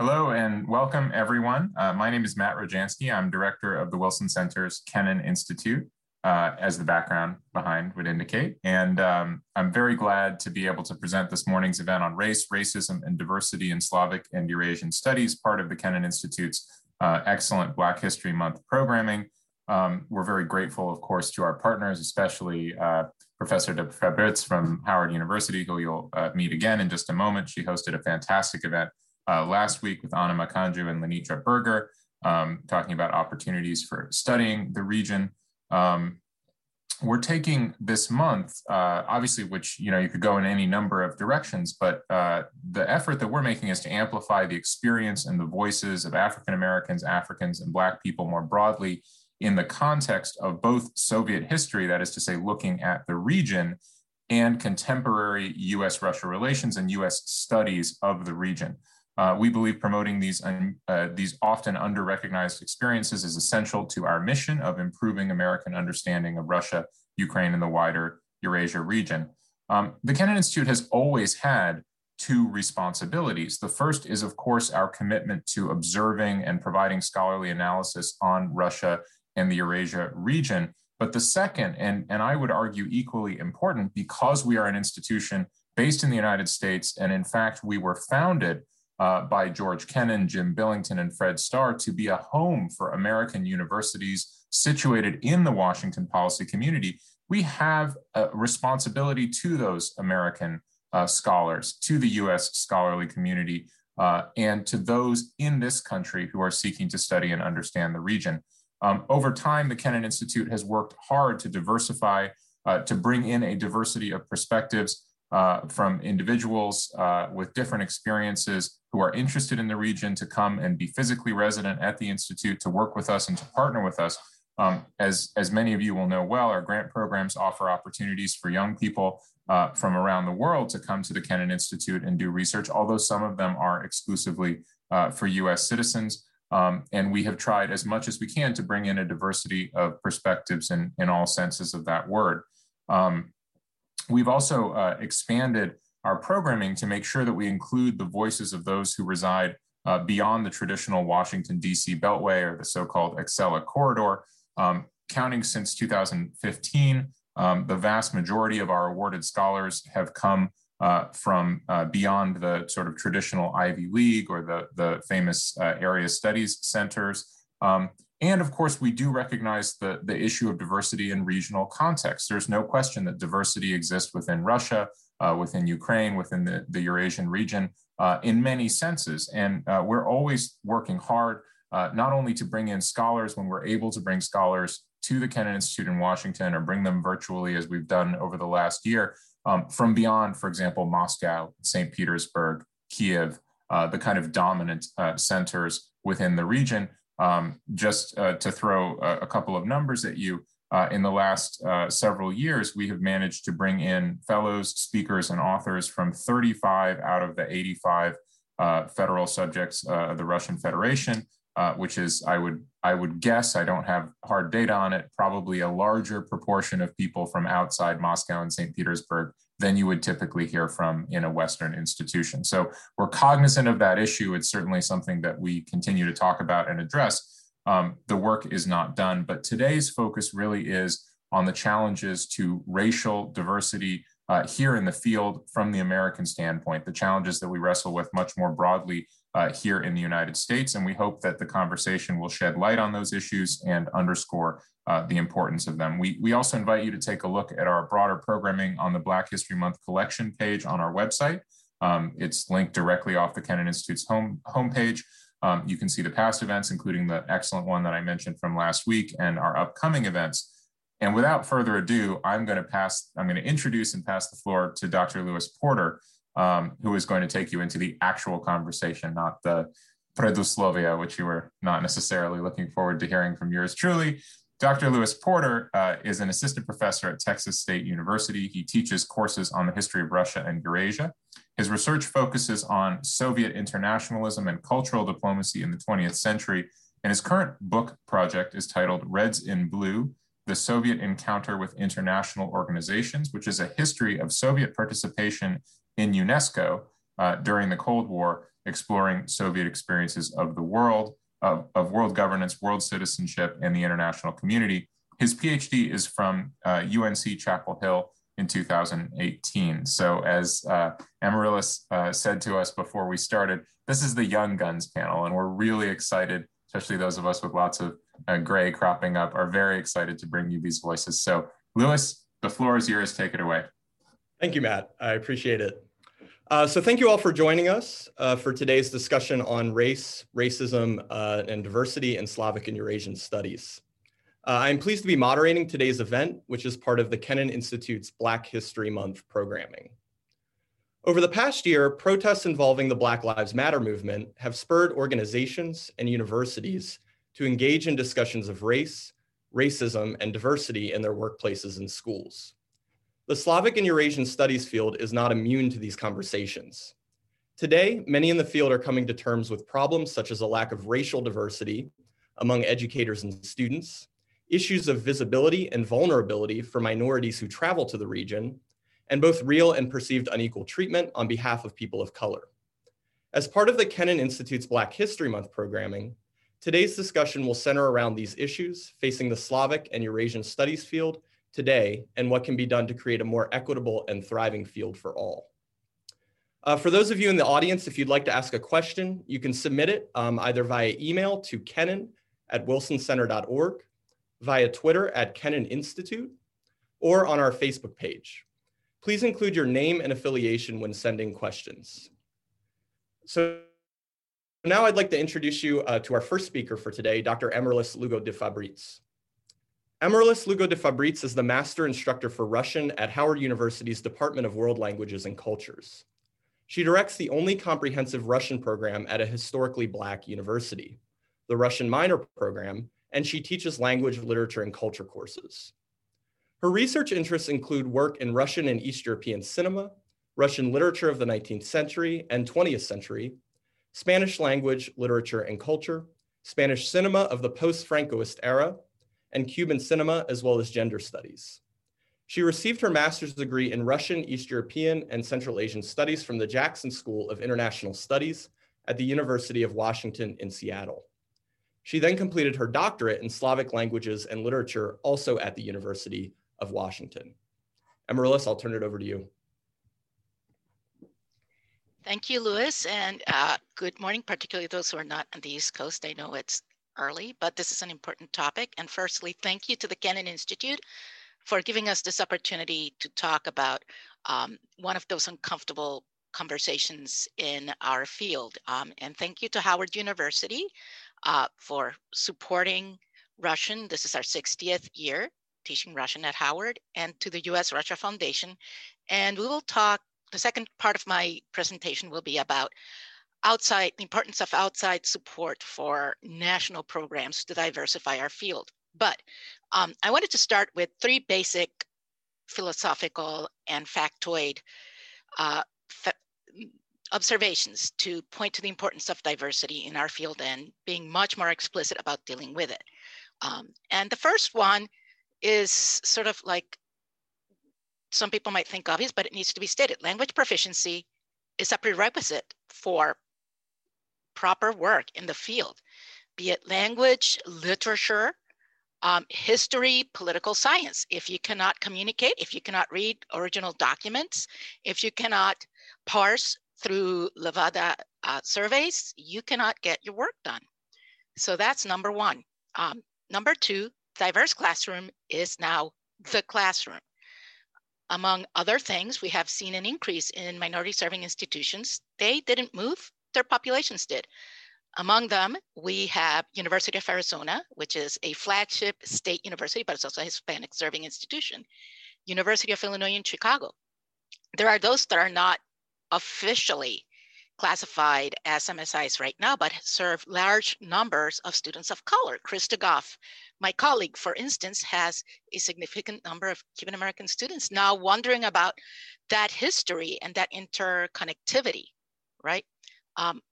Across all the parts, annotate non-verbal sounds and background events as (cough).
Hello and welcome everyone. Uh, my name is Matt Rojansky. I'm director of the Wilson Center's Kennan Institute, uh, as the background behind would indicate. And um, I'm very glad to be able to present this morning's event on race, racism, and diversity in Slavic and Eurasian studies, part of the Kennan Institute's uh, excellent Black History Month programming. Um, we're very grateful, of course, to our partners, especially uh, Professor de Fabritz from Howard University, who you'll uh, meet again in just a moment. She hosted a fantastic event uh, last week with Anna Makanju and Lenitra Berger, um, talking about opportunities for studying the region. Um, we're taking this month, uh, obviously, which you know you could go in any number of directions, but uh, the effort that we're making is to amplify the experience and the voices of African Americans, Africans, and Black people more broadly in the context of both Soviet history, that is to say, looking at the region, and contemporary US Russia relations and US studies of the region. Uh, we believe promoting these, uh, these often under-recognized experiences is essential to our mission of improving American understanding of Russia, Ukraine, and the wider Eurasia region. Um, the Kennan Institute has always had two responsibilities. The first is, of course, our commitment to observing and providing scholarly analysis on Russia and the Eurasia region. But the second, and, and I would argue equally important, because we are an institution based in the United States, and in fact, we were founded uh, by George Kennan, Jim Billington, and Fred Starr to be a home for American universities situated in the Washington policy community, we have a responsibility to those American uh, scholars, to the US scholarly community, uh, and to those in this country who are seeking to study and understand the region. Um, over time, the Kennan Institute has worked hard to diversify, uh, to bring in a diversity of perspectives uh, from individuals uh, with different experiences who are interested in the region to come and be physically resident at the Institute to work with us and to partner with us. Um, as, as many of you will know well, our grant programs offer opportunities for young people uh, from around the world to come to the Kennan Institute and do research, although some of them are exclusively uh, for US citizens. Um, and we have tried as much as we can to bring in a diversity of perspectives in, in all senses of that word. Um, We've also uh, expanded our programming to make sure that we include the voices of those who reside uh, beyond the traditional Washington, D.C. Beltway or the so called Acela corridor. Um, counting since 2015, um, the vast majority of our awarded scholars have come uh, from uh, beyond the sort of traditional Ivy League or the, the famous uh, area studies centers. Um, and of course, we do recognize the, the issue of diversity in regional context. There's no question that diversity exists within Russia, uh, within Ukraine, within the, the Eurasian region uh, in many senses. And uh, we're always working hard, uh, not only to bring in scholars when we're able to bring scholars to the Kennan Institute in Washington or bring them virtually as we've done over the last year um, from beyond, for example, Moscow, St. Petersburg, Kiev, uh, the kind of dominant uh, centers within the region. Um, just uh, to throw a, a, couple of numbers at you, uh, in the last uh, several years, we have managed to bring in fellows, speakers, and authors from 35 out of the 85 uh, federal subjects of the Russian Federation, uh, which is, I would, I would guess, I don't have hard data on it, probably a larger proportion of people from outside Moscow and St. Petersburg than you would typically hear from in a Western institution. So we're cognizant of that issue. It's certainly something that we continue to talk about and address. Um, the work is not done, but today's focus really is on the challenges to racial diversity uh, here in the field from the American standpoint, the challenges that we wrestle with much more broadly uh, here in the United States. And we hope that the conversation will shed light on those issues and underscore uh, the importance of them. We, we also invite you to take a look at our broader programming on the Black History Month collection page on our website. Um, it's linked directly off the Kennan Institute's home homepage. Um, you can see the past events, including the excellent one that I mentioned from last week and our upcoming events. And without further ado, I'm going to pass, I'm going to introduce and pass the floor to Dr. Louis Porter, um, who is going to take you into the actual conversation, not the preduslovia, which you were not necessarily looking forward to hearing from yours truly. Dr. Louis Porter uh, is an assistant professor at Texas State University. He teaches courses on the history of Russia and Eurasia. His research focuses on Soviet internationalism and cultural diplomacy in the 20th century, and his current book project is titled Reds in Blue The Soviet Encounter with International Organizations, which is a history of Soviet participation in UNESCO uh, during the Cold War, exploring Soviet experiences of the world, of, of world governance, world citizenship, and the international community. His PhD is from uh, UNC Chapel Hill in 2018. So, as uh, Amarilis uh, said to us before we started, this is the Young Guns panel, and we're really excited, especially those of us with lots of uh, gray cropping up, are very excited to bring you these voices. So, Louis, the floor is yours. Take it away. Thank you, Matt. I appreciate it. Uh, so thank you all for joining us uh, for today's discussion on race, racism, uh, and diversity in Slavic and Eurasian studies. Uh, I'm pleased to be moderating today's event, which is part of the Kennan Institute's Black History Month programming. Over the past year, protests involving the Black Lives Matter movement have spurred organizations and universities to engage in discussions of race, racism, and diversity in their workplaces and schools. The Slavic and Eurasian studies field is not immune to these conversations. Today, many in the field are coming to terms with problems such as a lack of racial diversity among educators and students, issues of visibility and vulnerability for minorities who travel to the region, and both real and perceived unequal treatment on behalf of people of color. As part of the Kennan Institute's Black History Month programming, today's discussion will center around these issues facing the Slavic and Eurasian studies field today and what can be done to create a more equitable and thriving field for all. Uh, for those of you in the audience, if you'd like to ask a question, you can submit it um, either via email to kennan at wilsoncenter.org, via Twitter at Kennan Institute, or on our Facebook page. Please include your name and affiliation when sending questions. So now I'd like to introduce you uh, to our first speaker for today, Dr. Amarilis Lugo de Fabritz. Amarilis Lugo de Fabritz is the master instructor for Russian at Howard University's Department of World Languages and Cultures. She directs the only comprehensive Russian program at a historically Black university, the Russian Minor Program, and she teaches language, literature, and culture courses. Her research interests include work in Russian and East European cinema, Russian literature of the 19th century and 20th century, Spanish language, literature, and culture, Spanish cinema of the post-Francoist era, and Cuban cinema, as well as gender studies. She received her master's degree in Russian, East European, and Central Asian Studies from the Jackson School of International Studies at the University of Washington in Seattle. She then completed her doctorate in Slavic languages and literature, also at the University of Washington. Amarilis, I'll turn it over to you. Thank you, Louis, and uh, good morning, particularly those who are not on the East Coast. I know it's early, but this is an important topic. And firstly, thank you to the Kennan Institute for giving us this opportunity to talk about um, one of those uncomfortable conversations in our field. Um, and thank you to Howard University uh, for supporting Russian. This is our 60th year teaching Russian at Howard and to the US Russia Foundation. And we will talk, the second part of my presentation will be about outside the importance of outside support for national programs to diversify our field. But um, I wanted to start with three basic philosophical and factoid uh, fa observations to point to the importance of diversity in our field and being much more explicit about dealing with it. Um, and the first one is sort of like some people might think obvious, but it needs to be stated. Language proficiency is a prerequisite for proper work in the field, be it language, literature, um, history, political science. If you cannot communicate, if you cannot read original documents, if you cannot parse through Levada uh, surveys, you cannot get your work done. So that's number one. Um, number two, diverse classroom is now the classroom. Among other things, we have seen an increase in minority serving institutions. They didn't move their populations did. Among them, we have University of Arizona, which is a flagship state university, but it's also a Hispanic serving institution. University of Illinois in Chicago. There are those that are not officially classified as MSIs right now, but serve large numbers of students of color. Krista Goff, my colleague, for instance, has a significant number of Cuban American students now wondering about that history and that interconnectivity, right? Um,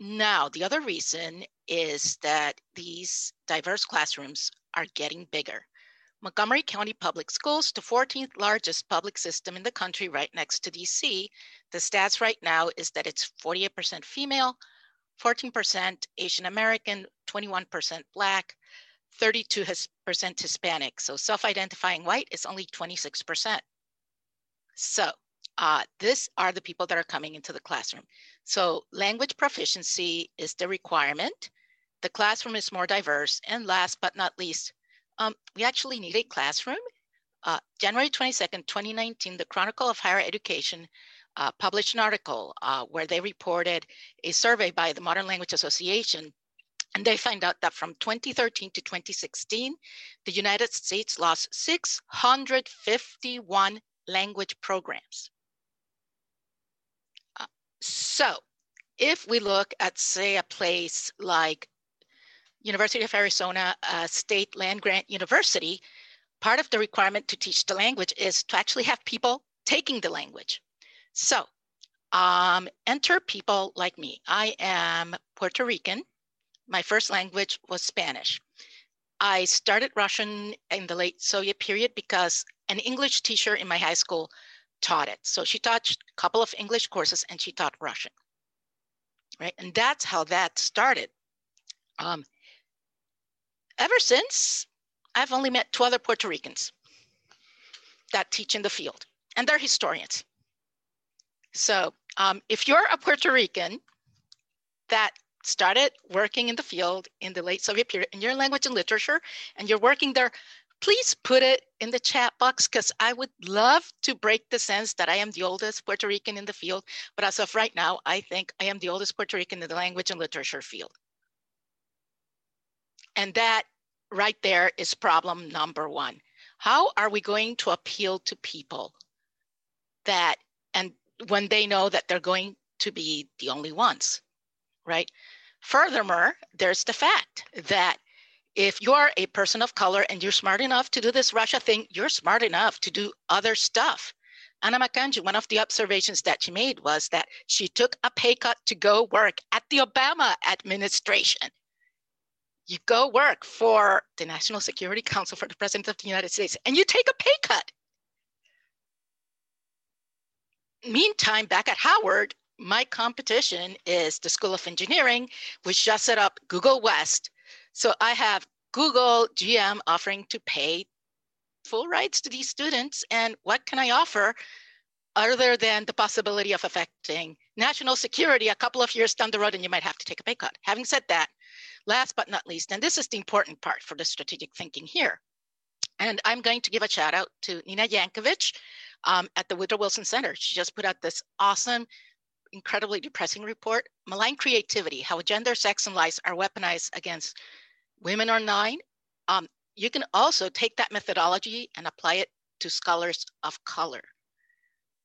now, the other reason is that these diverse classrooms are getting bigger. Montgomery County Public Schools the 14th largest public system in the country right next to DC. The stats right now is that it's 48% female, 14% Asian American, 21% Black, 32% Hispanic. So self-identifying white is only 26%. So uh, these are the people that are coming into the classroom. So language proficiency is the requirement. The classroom is more diverse. And last but not least, um, we actually need a classroom. Uh, January 22nd, 2019, the Chronicle of Higher Education uh, published an article uh, where they reported a survey by the Modern Language Association. And they find out that from 2013 to 2016, the United States lost 651 language programs. So if we look at, say, a place like University of Arizona uh, State Land Grant University, part of the requirement to teach the language is to actually have people taking the language. So um, enter people like me. I am Puerto Rican. My first language was Spanish. I started Russian in the late Soviet period because an English teacher in my high school taught it. So she taught a couple of English courses and she taught Russian, right? And that's how that started. Um, ever since, I've only met two other Puerto Ricans that teach in the field, and they're historians. So um, if you're a Puerto Rican that started working in the field in the late Soviet period in your language and literature, and you're working there, please put it in the chat box because I would love to break the sense that I am the oldest Puerto Rican in the field. But as of right now, I think I am the oldest Puerto Rican in the language and literature field. And that right there is problem number one. How are we going to appeal to people that, and when they know that they're going to be the only ones, right? Furthermore, there's the fact that if you're a person of color and you're smart enough to do this Russia thing, you're smart enough to do other stuff. Anna Makanju, one of the observations that she made was that she took a pay cut to go work at the Obama administration you go work for the National Security Council for the President of the United States and you take a pay cut. Meantime, back at Howard, my competition is the School of Engineering, which just set up Google West. So I have Google GM offering to pay full rights to these students. And what can I offer other than the possibility of affecting national security a couple of years down the road and you might have to take a pay cut? Having said that, Last but not least, and this is the important part for the strategic thinking here. And I'm going to give a shout out to Nina Jankowicz um, at the Woodrow Wilson Center. She just put out this awesome, incredibly depressing report, Malign Creativity, How Gender, Sex, and Lies Are Weaponized Against Women Online. Um, you can also take that methodology and apply it to scholars of color,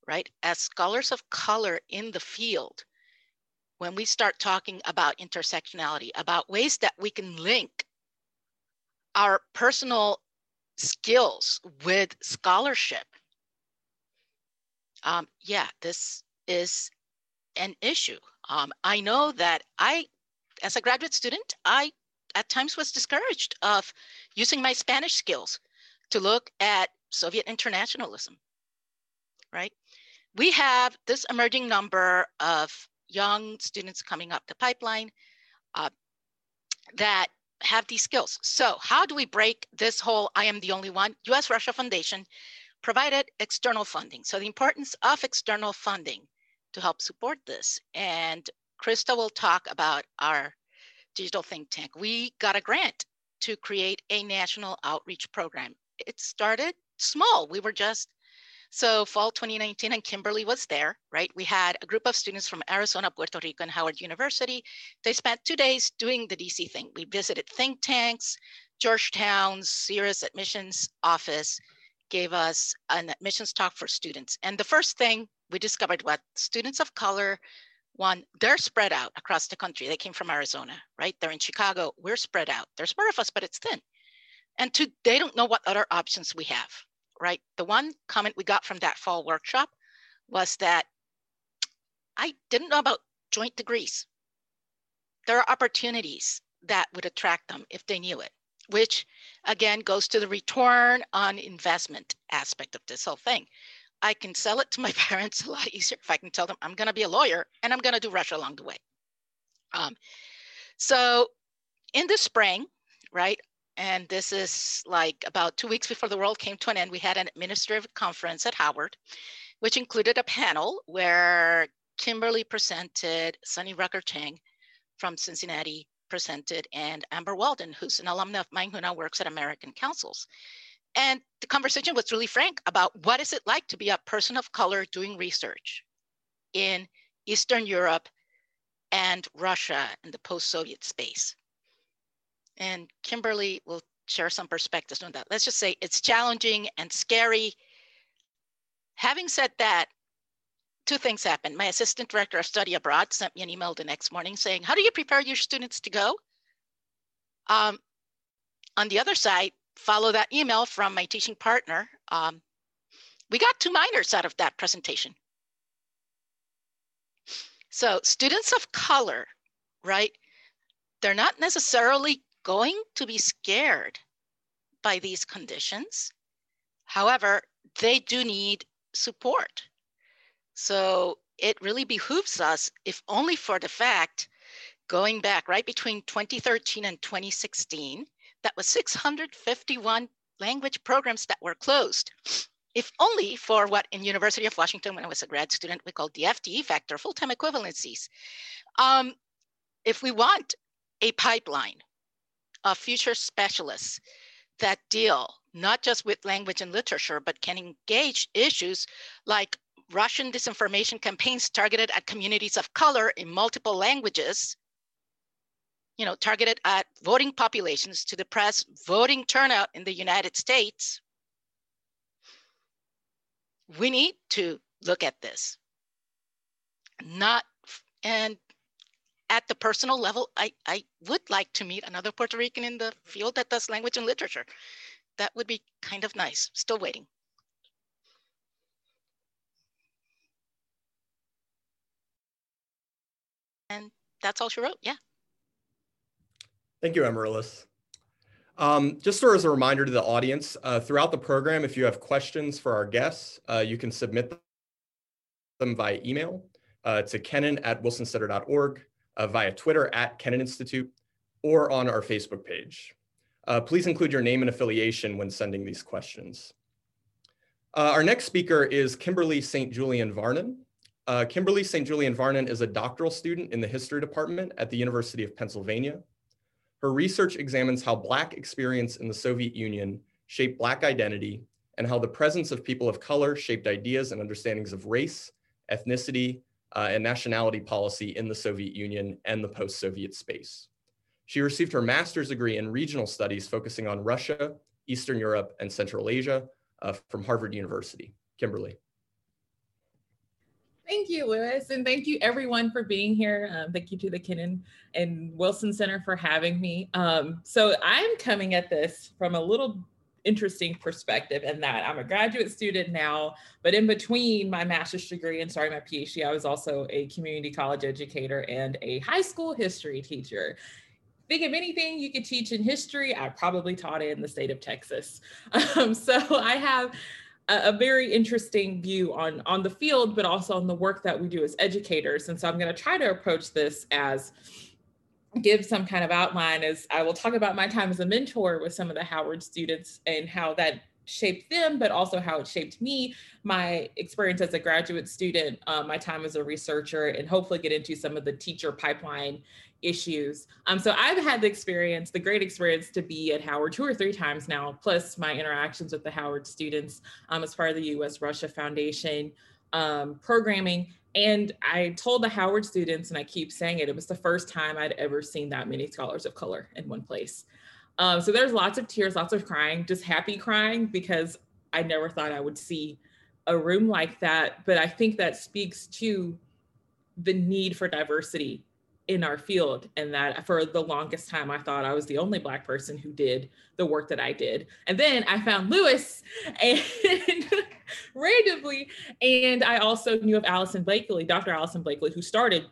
right? As scholars of color in the field, when we start talking about intersectionality, about ways that we can link our personal skills with scholarship. Um, yeah, this is an issue. Um, I know that I, as a graduate student, I at times was discouraged of using my Spanish skills to look at Soviet internationalism, right? We have this emerging number of young students coming up the pipeline uh, that have these skills. So how do we break this whole I am the only one? US Russia Foundation provided external funding. So the importance of external funding to help support this. And Krista will talk about our digital think tank. We got a grant to create a national outreach program. It started small. We were just so fall 2019 and Kimberly was there, right? We had a group of students from Arizona, Puerto Rico, and Howard University. They spent two days doing the DC thing. We visited think tanks, Georgetown's CERES admissions office gave us an admissions talk for students. And the first thing we discovered what students of color, one, they're spread out across the country. They came from Arizona, right? They're in Chicago. We're spread out. There's more of us, but it's thin. And two, they don't know what other options we have right? The one comment we got from that fall workshop was that I didn't know about joint degrees. There are opportunities that would attract them if they knew it. which again goes to the return on investment aspect of this whole thing. I can sell it to my (laughs) parents a lot easier if I can tell them I'm going to be a lawyer and I'm going to do Russia along the way. Um, so in the spring, right, and this is like about two weeks before the world came to an end, we had an administrative conference at Howard, which included a panel where Kimberly presented, Sunnie Rucker Chang from Cincinnati presented, and Amber Walden, who's an alumna of mine who now works at American Councils. And the conversation was really frank about what is it like to be a person of color doing research in Eastern Europe and Russia in the post-Soviet space. And Kimberly will share some perspectives on that. Let's just say it's challenging and scary. Having said that, two things happened. My assistant director of study abroad sent me an email the next morning saying, how do you prepare your students to go? Um, on the other side, follow that email from my teaching partner. Um, we got two minors out of that presentation. So students of color, right? They're not necessarily going to be scared by these conditions. However, they do need support. So it really behooves us, if only for the fact, going back right between 2013 and 2016, that was 651 language programs that were closed. If only for what in University of Washington, when I was a grad student, we called the FTE factor, full-time equivalencies. Um, if we want a pipeline of future specialists that deal not just with language and literature, but can engage issues like Russian disinformation campaigns targeted at communities of color in multiple languages, you know, targeted at voting populations to depress voting turnout in the United States, we need to look at this. Not, and at the personal level, I, I would like to meet another Puerto Rican in the field that does language and literature. That would be kind of nice, still waiting. And that's all she wrote, yeah. Thank you, Amarilis. Um, just sort as a reminder to the audience, uh, throughout the program, if you have questions for our guests, uh, you can submit them via email uh, to kennan at wilsoncenter.org, uh, via Twitter at Kennan Institute, or on our Facebook page. Uh, please include your name and affiliation when sending these questions. Uh, our next speaker is Kimberly St. Julian Varnon. Kimberly St. Julian Varnon is a doctoral student in the history department at the University of Pennsylvania. Her research examines how Black experience in the Soviet Union shaped Black identity and how the presence of people of color shaped ideas and understandings of race, ethnicity, uh, and nationality policy in the Soviet Union and the post-Soviet space. She received her master's degree in regional studies focusing on Russia, Eastern Europe, and Central Asia uh, from Harvard University. Kimberly. Thank you, Louis, and thank you everyone for being here. Um, thank you to the Kennan and Wilson Center for having me. Um, so I'm coming at this from a little interesting perspective in that I'm a graduate student now, but in between my master's degree and starting my PhD, I was also a community college educator and a high school history teacher. Think of anything you could teach in history, I probably taught it in the state of Texas. (laughs) Um, so I have a, very interesting view on on the field, but also on the work that we do as educators. And so I'm going to try to approach this as give some kind of outline as I will talk about my time as a mentor with some of the Howard students and how that shaped them, but also how it shaped me, my experience as a graduate student, um, my time as a researcher, and hopefully get into some of the teacher pipeline issues. Um, so I've had the experience, the great experience to be at Howard two or three times now, plus my interactions with the Howard students um, as part of the US Russia Foundation um, programming. And I told the Howard students, and I keep saying it, it was the first time I'd ever seen that many scholars of color in one place. Um, so there's lots of tears, lots of crying, just happy crying because I never thought I would see a room like that. But I think that speaks to the need for diversity in our field and that for the longest time i thought i was the only black person who did the work that i did and then i found louis (laughs) and (laughs) randomly and i also knew of allison blakely dr allison blakely who started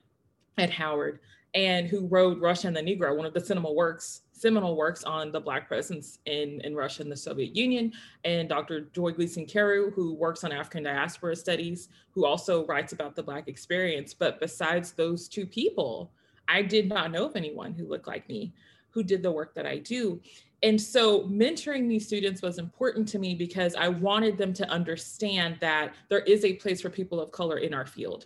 at howard and who wrote russia and the negro one of the seminal works seminal works on the Black presence in, in Russia and the Soviet Union, and Dr. Joy Gleason Carew, who works on African diaspora studies, who also writes about the Black experience. But besides those two people, I did not know of anyone who looked like me who did the work that I do. And so mentoring these students was important to me because I wanted them to understand that there is a place for people of color in our field.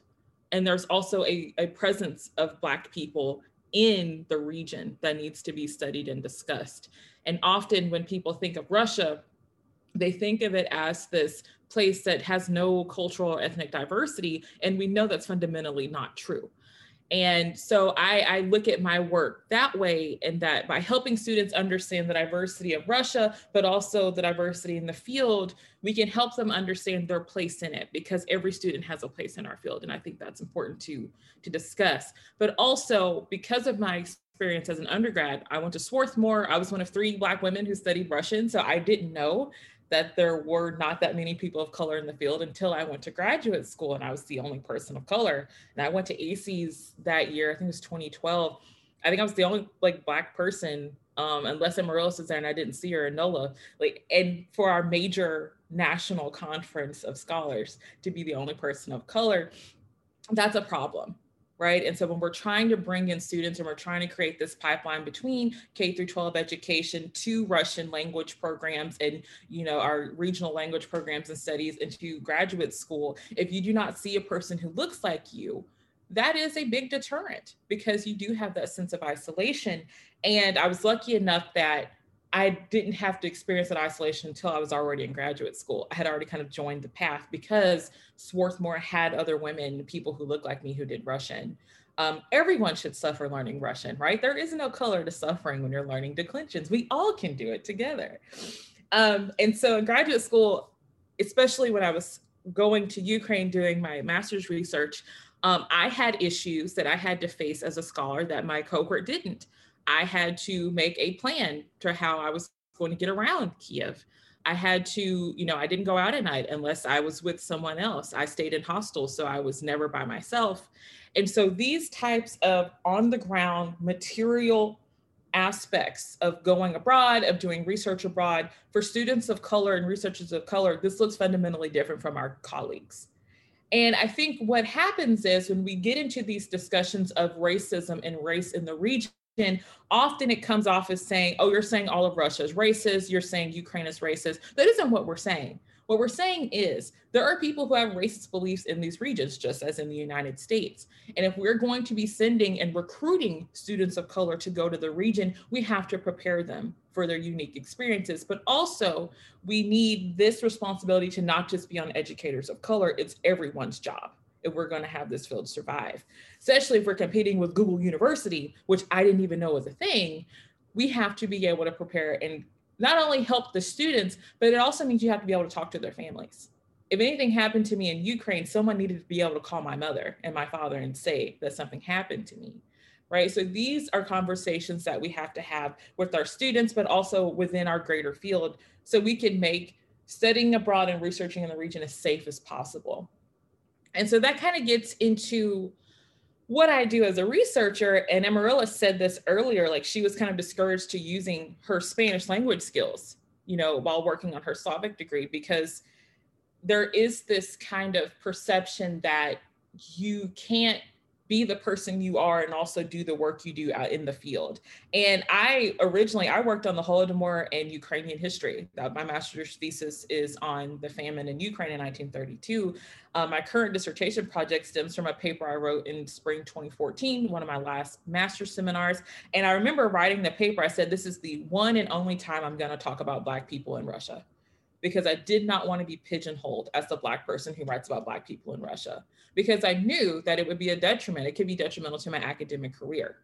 And there's also a, a presence of Black people in the region that needs to be studied and discussed. And often when people think of Russia, they think of it as this place that has no cultural or ethnic diversity. And we know that's fundamentally not true. And so I, I, look at my work that way, and that by helping students understand the diversity of Russia, but also the diversity in the field, we can help them understand their place in it because every student has a place in our field. And I think that's important to, to discuss. But also, because of my experience as an undergrad, I went to Swarthmore. I was one of three Black women who studied Russian. So I didn't know that there were not that many people of color in the field until I went to graduate school and I was the only person of color. And I went to ACES that year, I think it was 2012. I think I was the only like black person, um, unless Amarilis was there and I didn't see her in NOLA. Like, and for our major national conference of scholars to be the only person of color, that's a problem right? And so when we're trying to bring in students and we're trying to create this pipeline between K through 12 education to Russian language programs and you know our regional language programs and studies into graduate school, if you do not see a person who looks like you, that is a big deterrent because you do have that sense of isolation. And I was lucky enough that I didn't have to experience that isolation until I was already in graduate school. I had already kind of joined the path because Swarthmore had other women, people who looked like me who did Russian. Um, everyone should suffer learning Russian, right? There is no color to suffering when you're learning declensions. We all can do it together. Um, and so in graduate school, especially when I was going to Ukraine doing my master's research, um, I had issues that I had to face as a scholar that my cohort didn't. I had to make a plan to how I was going to get around Kiev. I had to, you know, I didn't go out at night unless I was with someone else. I stayed in hostels, so I was never by myself. And so these types of on the ground material aspects of going abroad, of doing research abroad, for students of color and researchers of color, this looks fundamentally different from our colleagues. And I think what happens is when we get into these discussions of racism and race in the region, often it comes off as saying, oh, you're saying all of Russia is racist, you're saying Ukraine is racist. That isn't what we're saying. What we're saying is there are people who have racist beliefs in these regions, just as in the United States. And if we're going to be sending and recruiting students of color to go to the region, we have to prepare them for their unique experiences. But also, we need this responsibility to not just be on educators of color, it's everyone's job if we're going to have this field survive. Especially if we're competing with Google University, which I didn't even know was a thing, we have to be able to prepare and not only help the students, but it also means you have to be able to talk to their families. If anything happened to me in Ukraine, someone needed to be able to call my mother and my father and say that something happened to me. Right. So these are conversations that we have to have with our students, but also within our greater field so we can make studying abroad and researching in the region as safe as possible. And so that kind of gets into what I do as a researcher. And Amarilis said this earlier, like she was kind of discouraged to using her Spanish language skills, you know, while working on her Slavic degree, because there is this kind of perception that you can't be the person you are and also do the work you do out in the field. And I originally I worked on the Holodomor and Ukrainian history. my master's thesis is on the famine in Ukraine in 1932. Uh, my current dissertation project stems from a paper I wrote in spring 2014, one of my last master's seminars. And I remember writing the paper. I said, "This is the one and only time I'm going to talk about Black people in Russia." Because I did not want to be pigeonholed as the Black person who writes about Black people in Russia, because I knew that it would be a detriment. It could be detrimental to my academic career.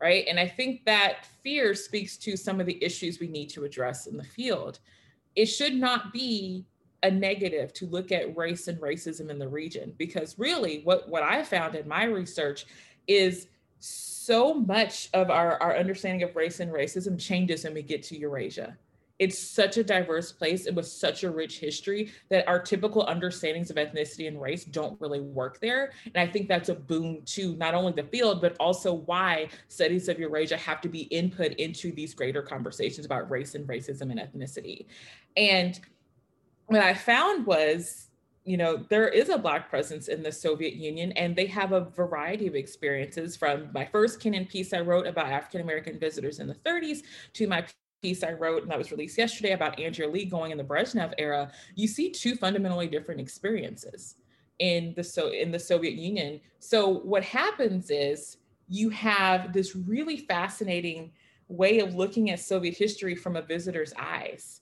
Right. And I think that fear speaks to some of the issues we need to address in the field. It should not be a negative to look at race and racism in the region, because really what, what I found in my research is so much of our, our understanding of race and racism changes when we get to Eurasia it's such a diverse place and with such a rich history that our typical understandings of ethnicity and race don't really work there. And I think that's a boon to not only the field, but also why studies of Eurasia have to be input into these greater conversations about race and racism and ethnicity. And what I found was you know, there is a Black presence in the Soviet Union, and they have a variety of experiences from my first Kennan piece I wrote about African American visitors in the 30s to my piece I wrote and that was released yesterday about Andrea Lee going in the Brezhnev era, you see two fundamentally different experiences in the so in the Soviet Union. So what happens is you have this really fascinating way of looking at Soviet history from a visitor's eyes.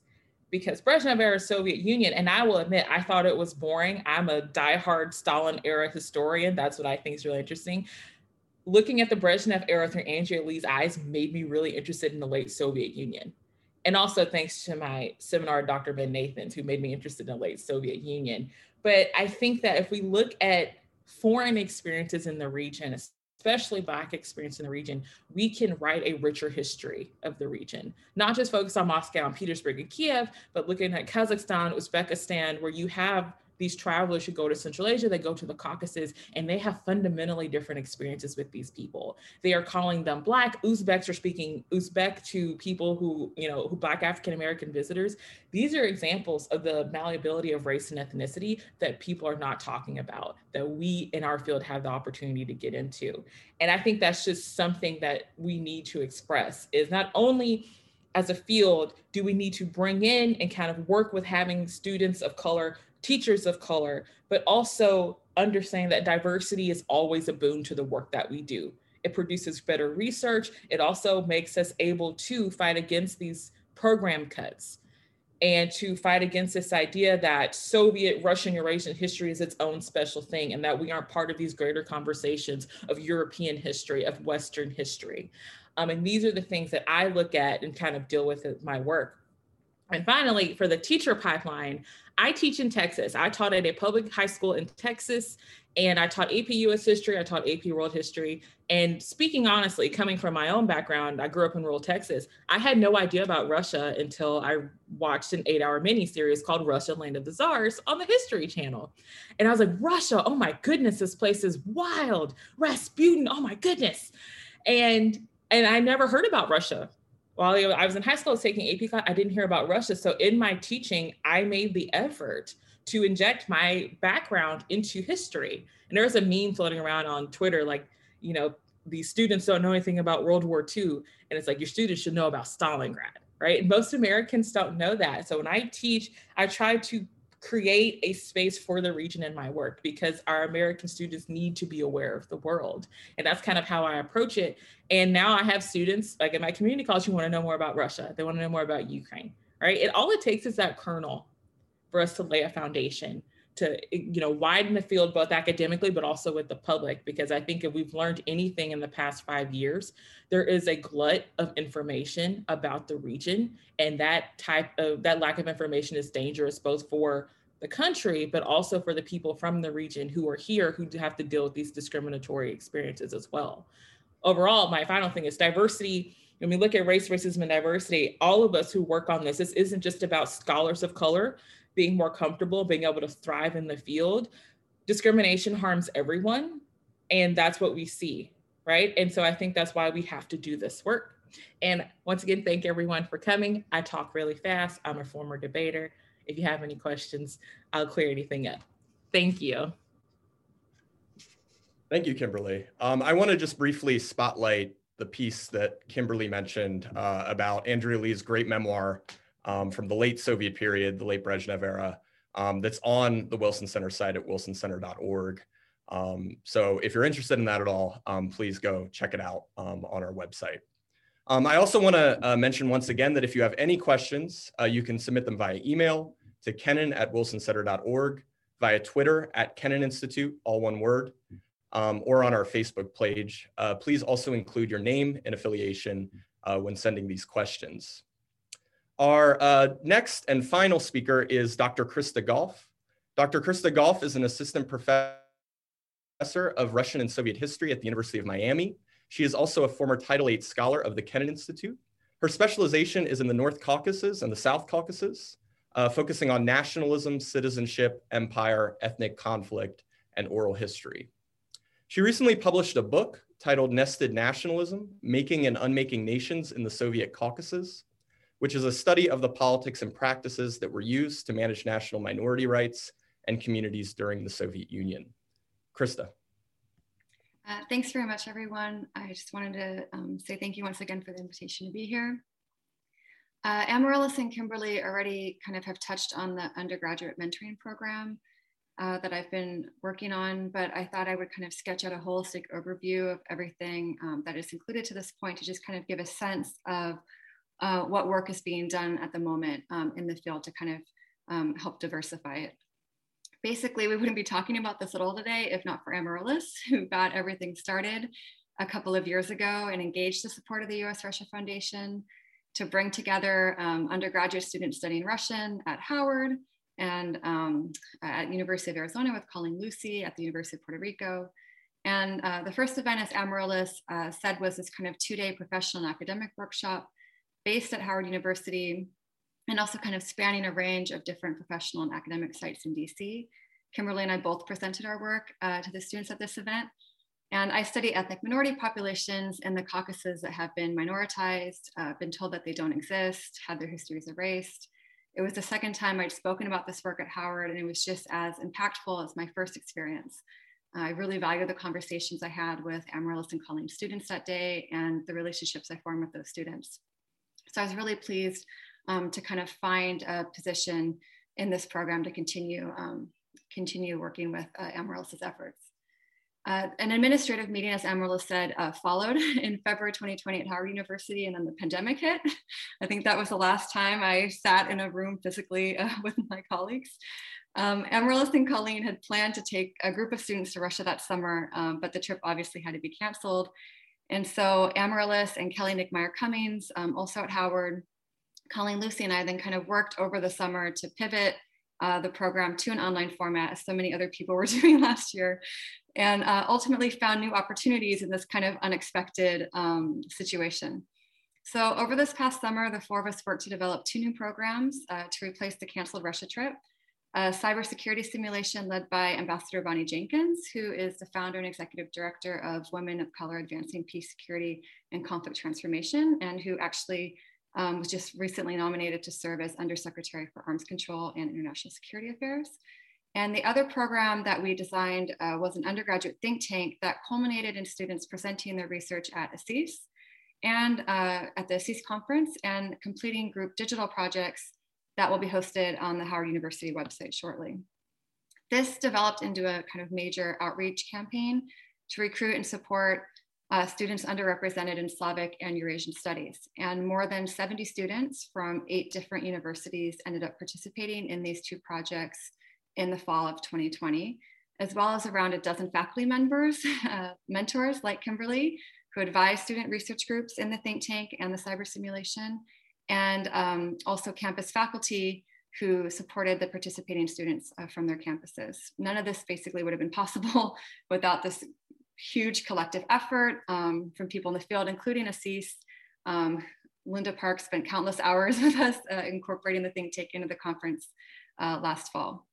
Because Brezhnev era Soviet Union, and I will admit, I thought it was boring. I'm a diehard Stalin era historian. That's what I think is really interesting looking at the Brezhnev era through Andrea Lee's eyes made me really interested in the late Soviet Union. And also thanks to my seminar, Dr. Ben Nathans, who made me interested in the late Soviet Union. But I think that if we look at foreign experiences in the region, especially Black experience in the region, we can write a richer history of the region. Not just focus on Moscow and Petersburg and Kiev, but looking at Kazakhstan, Uzbekistan, where you have these travelers who go to Central Asia, they go to the Caucasus, and they have fundamentally different experiences with these people. They are calling them Black. Uzbeks are speaking Uzbek to people who, you know, who Black African American visitors. These are examples of the malleability of race and ethnicity that people are not talking about, that we in our field have the opportunity to get into. And I think that's just something that we need to express is not only as a field do we need to bring in and kind of work with having students of color teachers of color, but also understanding that diversity is always a boon to the work that we do. It produces better research. It also makes us able to fight against these program cuts and to fight against this idea that Soviet Russian Eurasian history is its own special thing and that we aren't part of these greater conversations of European history, of Western history. Um, and these are the things that I look at and kind of deal with in my work. And finally, for the teacher pipeline, I teach in Texas. I taught at a public high school in Texas, and I taught AP US history, I taught AP world history. And speaking honestly, coming from my own background, I grew up in rural Texas. I had no idea about Russia until I watched an eight hour mini series called Russia, Land of the Czars on the History Channel. And I was like, Russia, oh my goodness, this place is wild. Rasputin, oh my goodness. And and I never heard about Russia while I was in high school, I was taking AP class. I didn't hear about Russia. So in my teaching, I made the effort to inject my background into history. And there was a meme floating around on Twitter, like, you know, these students don't know anything about World War II. And it's like, your students should know about Stalingrad, right? Most Americans don't know that. So when I teach, I try to create a space for the region in my work because our American students need to be aware of the world. And that's kind of how I approach it. And now I have students, like in my community college, who want to know more about Russia. They want to know more about Ukraine, right? And all it takes is that kernel for us to lay a foundation to you know widen the field both academically but also with the public because i think if we've learned anything in the past five years there is a glut of information about the region and that type of that lack of information is dangerous both for the country but also for the people from the region who are here who have to deal with these discriminatory experiences as well. Overall my final thing is diversity. When we look at race racism and diversity all of us who work on this this isn't just about scholars of color being more comfortable, being able to thrive in the field. Discrimination harms everyone. And that's what we see, right? And so I think that's why we have to do this work. And once again, thank everyone for coming. I talk really fast. I'm a former debater. If you have any questions, I'll clear anything up. Thank you. Thank you, Kimberly. Um, I want to just briefly spotlight the piece that Kimberly mentioned uh, about Andrea Lee's great memoir, um, from the late Soviet period, the late Brezhnev era, um, that's on the Wilson Center site at wilsoncenter.org. Um, so if you're interested in that at all, um, please go check it out um, on our website. Um, I also want to uh, mention once again that if you have any questions, uh, you can submit them via email to kennan at wilsoncenter.org, via Twitter at Kennan Institute, all one word, um, or on our Facebook page. Uh, please also include your name and affiliation uh, when sending these questions. Our uh, next and final speaker is Dr. Krista Goff. Dr. Krista Goff is an assistant professor of Russian and Soviet history at the University of Miami. She is also a former Title VIII scholar of the Kennan Institute. Her specialization is in the North Caucasus and the South Caucasus, uh, focusing on nationalism, citizenship, empire, ethnic conflict, and oral history. She recently published a book titled Nested Nationalism, Making and Unmaking Nations in the Soviet Caucasus, which is a study of the politics and practices that were used to manage national minority rights and communities during the Soviet Union. Krista. Uh, thanks very much, everyone. I just wanted to um, say thank you once again for the invitation to be here. Uh, Amarilis and Kimberly already kind of have touched on the undergraduate mentoring program uh, that I've been working on, but I thought I would kind of sketch out a holistic overview of everything um, that is included to this point to just kind of give a sense of uh, what work is being done at the moment um, in the field to kind of um, help diversify it. Basically, we wouldn't be talking about this at all today if not for Amarilis, (laughs) who got everything started a couple of years ago and engaged the support of the US Russia Foundation to bring together um, undergraduate students studying Russian at Howard and um, at University of Arizona with Colleen Lucey at the University of Puerto Rico. And uh, the first event, as Amarilis uh, said, was this kind of two-day professional and academic workshop based at Howard University and also kind of spanning a range of different professional and academic sites in DC. Kimberly and I both presented our work uh, to the students at this event. And I study ethnic minority populations and the Caucasus that have been minoritized, uh, been told that they don't exist, had their histories erased. It was the second time I'd spoken about this work at Howard, and it was just as impactful as my first experience. I really value the conversations I had with Amarilis and Colleen students that day and the relationships I formed with those students. So I was really pleased um, to kind of find a position in this program to continue, um, continue working with uh, efforts. Uh, an administrative meeting, as Amarilis said, uh, followed (laughs) in February 2020 at Howard University, and then the pandemic hit. (laughs) I think that was the last time I sat in a room physically uh, (laughs) with my colleagues. Um, Amarilis and Colleen had planned to take a group of students to Russia that summer, um, but the trip obviously had to be canceled. And so Amarilis and Kelly Knickmeyer Cummings, um, also at Howard, Colleen Lucey and I then kind of worked over the summer to pivot uh, the program to an online format, as so many other people were (laughs) doing last year, and uh, ultimately found new opportunities in this kind of unexpected um, situation. So over this past summer, the four of us worked to develop two new programs uh, to replace the canceled Russia trip. A cybersecurity simulation led by Ambassador Bonnie Jenkins, who is the founder and executive director of Women of Color Advancing Peace, Security, and Conflict Transformation, and who actually um, was just recently nominated to serve as Undersecretary for Arms Control and International Security Affairs. And the other program that we designed uh, was an undergraduate think tank that culminated in students presenting their research at ASEEES and uh, at the ASEEES conference and completing group digital projects that will be hosted on the Howard University website shortly. This developed into a kind of major outreach campaign to recruit and support uh, students underrepresented in Slavic and Eurasian studies. And more than 70 students from eight different universities ended up participating in these two projects in the fall of 2020, as well as around a dozen faculty members, (laughs) uh, mentors like Kimberly, who advise student research groups in the think tank and the cyber simulation, and um, also campus faculty who supported the participating students uh, from their campuses. None of this basically would have been possible (laughs) without this huge collective effort um, from people in the field, including ASEEES. Um, Lynda Park spent countless hours (laughs) with us uh, incorporating the think tank into the conference uh, last fall.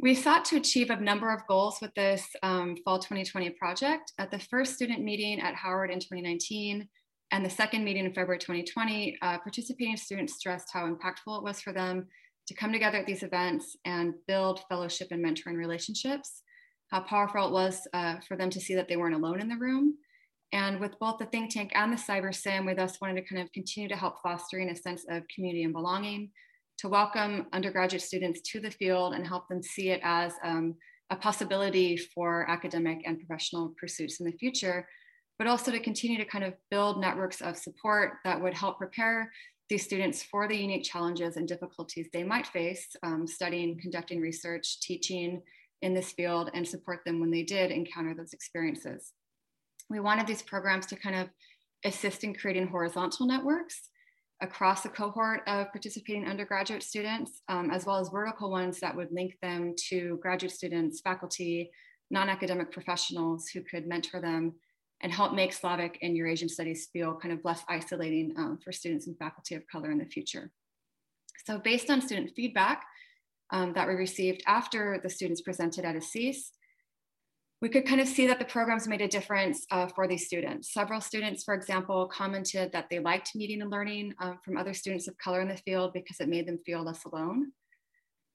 We sought to achieve a number of goals with this um, fall 2020 project. At the first student meeting at Howard in 2019 and the second meeting in February 2020, uh, participating students stressed how impactful it was for them to come together at these events and build fellowship and mentoring relationships how powerful it was uh, for them to see that they weren't alone in the room. And with both the think tank and the cyber sim, we thus wanted to kind of continue to help fostering a sense of community and belonging, to welcome undergraduate students to the field and help them see it as um, a possibility for academic and professional pursuits in the future, but also to continue to kind of build networks of support that would help prepare these students for the unique challenges and difficulties they might face um, studying, conducting research, teaching, in this field and support them when they did encounter those experiences. We wanted these programs to kind of assist in creating horizontal networks across a cohort of participating undergraduate students, um, as well as vertical ones that would link them to graduate students, faculty, non-academic professionals who could mentor them and help make Slavic and Eurasian studies feel kind of less isolating um, for students and faculty of color in the future. So based on student feedback um, that we received after the students presented at ASEEES, we could kind of see that the programs made a difference uh, for these students. Several students, for example, commented that they liked meeting and learning um, from other students of color in the field because it made them feel less alone.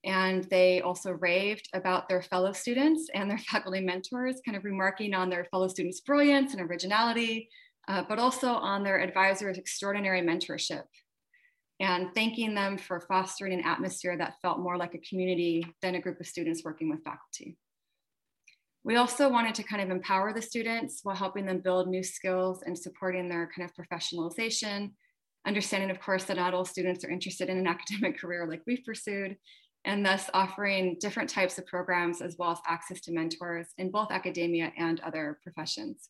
And they also raved about their fellow students and their (laughs) faculty mentors, kind of remarking on their fellow students' brilliance and originality, uh, but also on their advisors' extraordinary mentorship and thanking them for fostering an atmosphere that felt more like a community than a group of students working with faculty. We also wanted to kind of empower the students while helping them build new skills and supporting their kind of professionalization, understanding, of course, that not all students are interested in an (laughs) academic career like we've pursued, and thus offering different types of programs as well as access to mentors in both academia and other professions.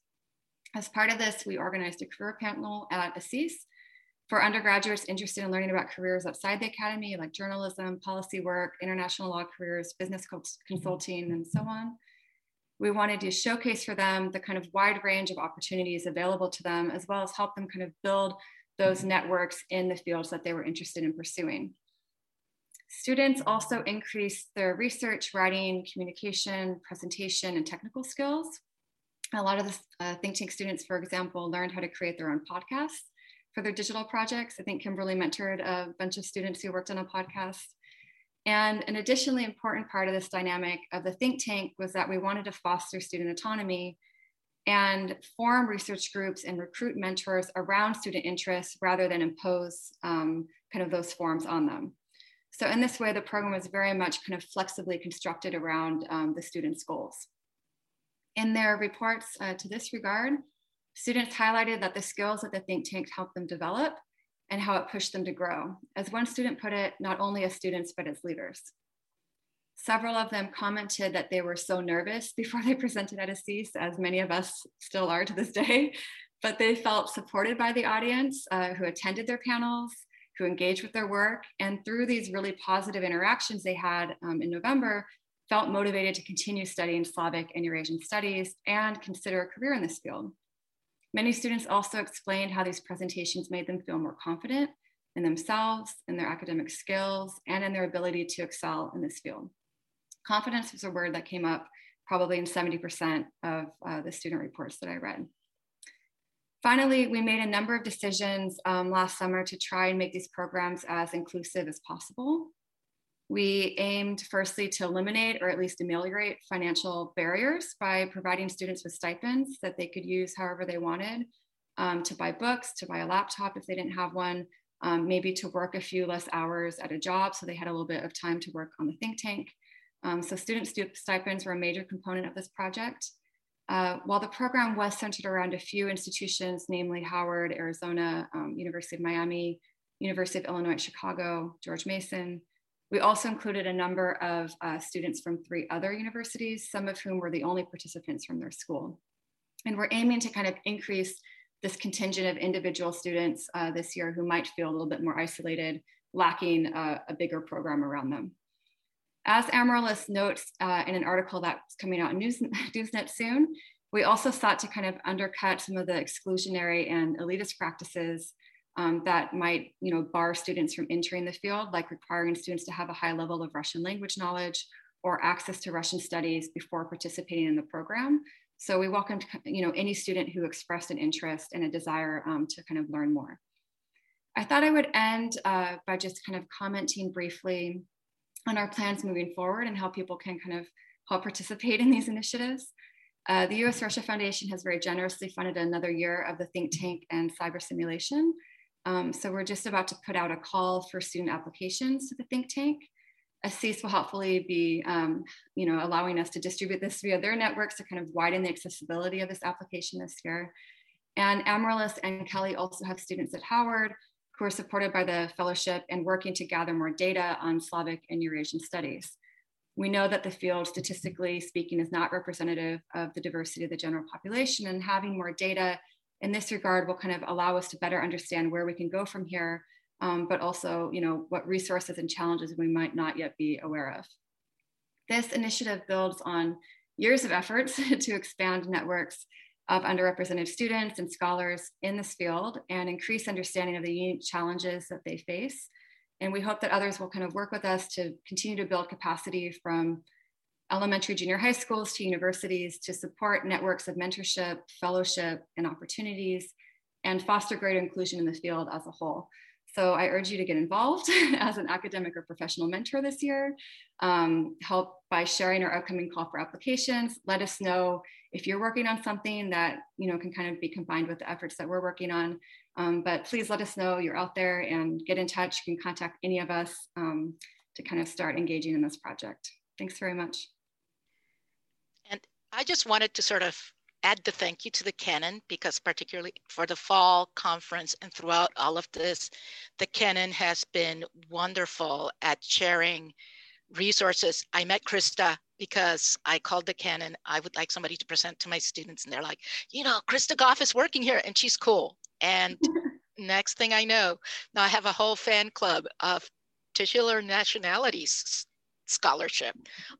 As part of this, we organized a career panel at ASEEES for undergraduates interested in learning about careers outside the academy, like journalism, policy work, international law careers, business mm-hmm. consulting, and so on. We wanted to showcase for them the kind of wide range of opportunities available to them, as well as help them kind of build those networks in the fields that they were interested in pursuing. Students also increase their research, writing, communication, presentation, and technical skills. A lot of the uh, think tank students, for example, learned how to create their own podcasts for their digital projects. I think Kimberly mentored a bunch of students who worked on a podcast. And an additionally important part of this dynamic of the think tank was that we wanted to foster student autonomy and form research groups and recruit mentors around student interests rather than impose um, kind of those forms on them. So in this way, the program was very much kind of flexibly constructed around um, the students' goals. In their reports uh, to this regard, students highlighted that the skills that the think tank helped them develop and how it pushed them to grow. As one student put it, not only as students, but as leaders. Several of them commented that they were so nervous (laughs) before they presented at ASEEES, as many of us still are to this day, but they felt supported by the audience uh, who attended their panels, who engaged with their work. And through these really positive interactions they had um, in November, felt motivated to continue studying Slavic and Eurasian studies and consider a career in this field. Many students also explained how these presentations made them feel more confident in themselves, in their academic skills, and in their ability to excel in this field. Confidence was a word that came up probably in 70% of uh, the student reports that I read. Finally, we made a number of decisions um, last summer to try and make these programs as inclusive as possible. We aimed firstly to eliminate or at least ameliorate financial barriers by providing students with stipends that they could use however they wanted um, to buy books, to buy a laptop if they didn't have one, um, maybe to work a few less hours at a job so they had a little bit of time to work on the think tank. Um, so student stipends were a major component of this project. Uh, while the program was centered around a few institutions, namely Howard, Arizona, um, University of Miami, University of Illinois at Chicago, George Mason, we also included a number of uh, students from three other universities, some of whom were the only participants from their school. And we're aiming to kind of increase this contingent of individual students uh, this year who might feel a little bit more isolated, lacking uh, a bigger program around them. As Amarilis notes uh, in an article that's coming out in News, (laughs) NewsNet soon, we also sought to kind of undercut some of the exclusionary and elitist practices um, that might you know, bar students from entering the field, like requiring students to have a high level of Russian language knowledge or access to Russian studies before participating in the program. So we welcomed you know, any student who expressed an interest and a desire um, to kind of learn more. I thought I would end uh, by just kind of commenting briefly on our plans moving forward and how people can kind of help participate in these initiatives. Uh, the US Russia Foundation has very generously funded another year of the think tank and cyber simulation. Um, so we're just about to put out a call for student applications to the think tank. ASEEES will hopefully be um, you know, allowing us to distribute this via their networks to kind of widen the accessibility of this application this year. And Amarilis and Kelly also have students at Howard who are supported by the fellowship and working to gather more data on Slavic and Eurasian studies. We know that the field, statistically speaking, is not representative of the diversity of the general population, and having more data in this regard will kind of allow us to better understand where we can go from here, um, but also, you know, what resources and challenges we might not yet be aware of. This initiative builds on years of efforts (laughs) to expand networks of underrepresented students and scholars in this field and increase understanding of the unique challenges that they face. And we hope that others will kind of work with us to continue to build capacity from elementary, junior high schools to universities to support networks of mentorship, fellowship, and opportunities, and foster greater inclusion in the field as a whole. So I urge you to get involved (laughs) as an academic or professional mentor this year. Um, help by sharing our upcoming call for applications. Let us know if you're working on something that you know can kind of be combined with the efforts that we're working on. Um, but please let us know you're out there and get in touch. You can contact any of us um, to kind of start engaging in this project. Thanks very much. And I just wanted to sort of add the thank you to the Kennan because particularly for the fall conference and throughout all of this, the Kennan has been wonderful at sharing resources. I met Krista because I called the Kennan. I would like somebody to present to my students and they're like, you know, Krista Goff is working here and she's cool. And (laughs) next thing I know, now I have a whole fan club of titular nationalities scholarship.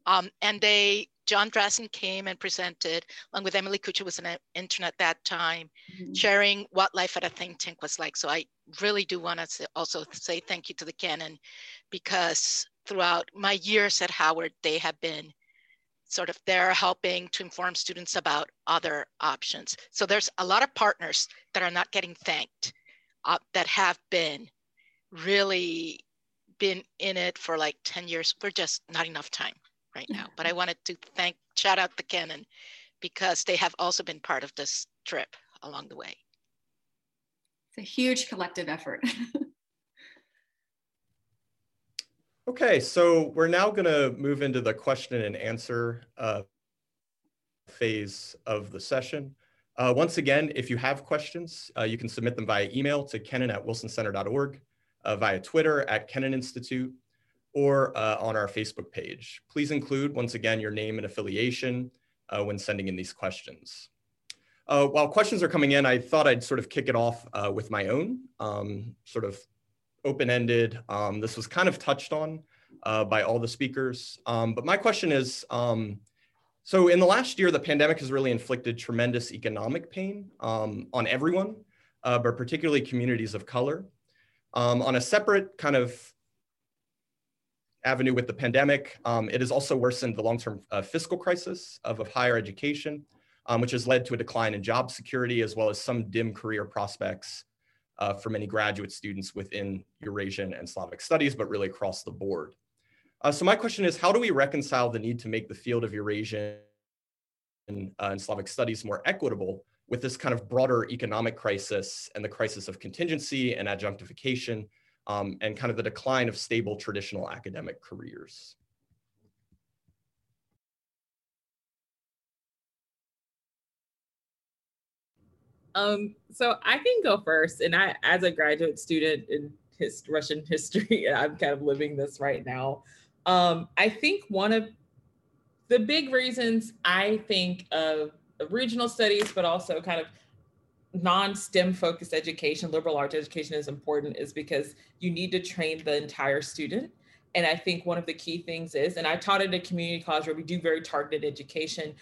Um, and they John Drazen came and presented, along with Emily Kucha was an intern at that time, mm-hmm. sharing what life at a think tank was like. So I really do want to also say thank you to the Kennan because throughout my years at Howard, they have been sort of there helping to inform students about other options. So there's a lot of partners that are not getting thanked uh, that have been really been in it for like 10 years. We're just not enough time right now. But I wanted to thank, shout out the Kennan because they have also been part of this trip along the way. It's a huge collective effort. (laughs) okay, so we're now gonna move into the question and answer uh, phase of the session. Uh, once again, if you have questions, uh, you can submit them via email to kennan at wilsoncenter.org, uh, via Twitter at Kennan Institute, or uh, on our Facebook page. Please include, once again, your name and affiliation uh, when sending in these questions. While questions are coming in, I thought I'd sort of kick it off with my own, um, sort of open-ended. Um, this was kind of touched on uh, by all the speakers. Um, but my question is, um, so in the last year, the pandemic has really inflicted tremendous economic pain um, on everyone, uh, but particularly communities of color. Um, on a separate kind of avenue with the pandemic. It has also worsened the long-term uh, fiscal crisis of, of higher education, which has led to a decline in job security as well as some dim career prospects uh, for many graduate students within Eurasian and Slavic studies, but really across the board. Uh, so my question is, how do we reconcile the need to make the field of Eurasian and, uh, and Slavic studies more equitable with this kind of broader economic crisis and the crisis of contingency and adjunctification um, and kind of the decline of stable traditional academic careers. Um, so I can go first. And I, as a graduate student in his, Russian history, (laughs) I'm kind of living this right now. Um, I think one of the big reasons I think of, of regional studies, but also kind of non-STEM focused education, liberal arts education is important is because you need to train the entire student. And I think one of the key things is, and I taught at a community college where we do very targeted education.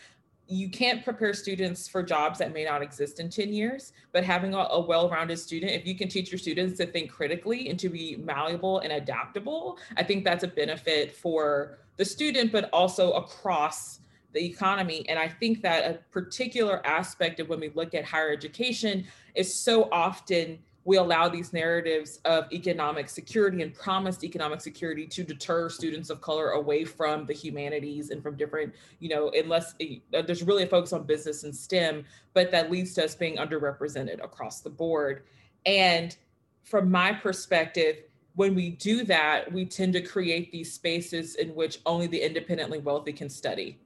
You can't prepare students for jobs that may not exist in 10 years, but having a, a well-rounded student, if you can teach your students to think critically and to be malleable and adaptable, I think that's a benefit for the student, but also across the economy. And I think that a particular aspect of when we look at higher education is so often we allow these narratives of economic security and promised economic security to deter students of color away from the humanities and from different, you know, unless uh, there's really a focus on business and STEM, but that leads to us being underrepresented across the board. And from my perspective, when we do that, we tend to create these spaces in which only the independently wealthy can study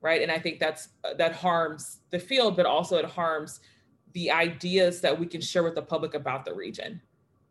right? And I think that's uh, that harms the field, but also it harms the ideas that we can share with the public about the region,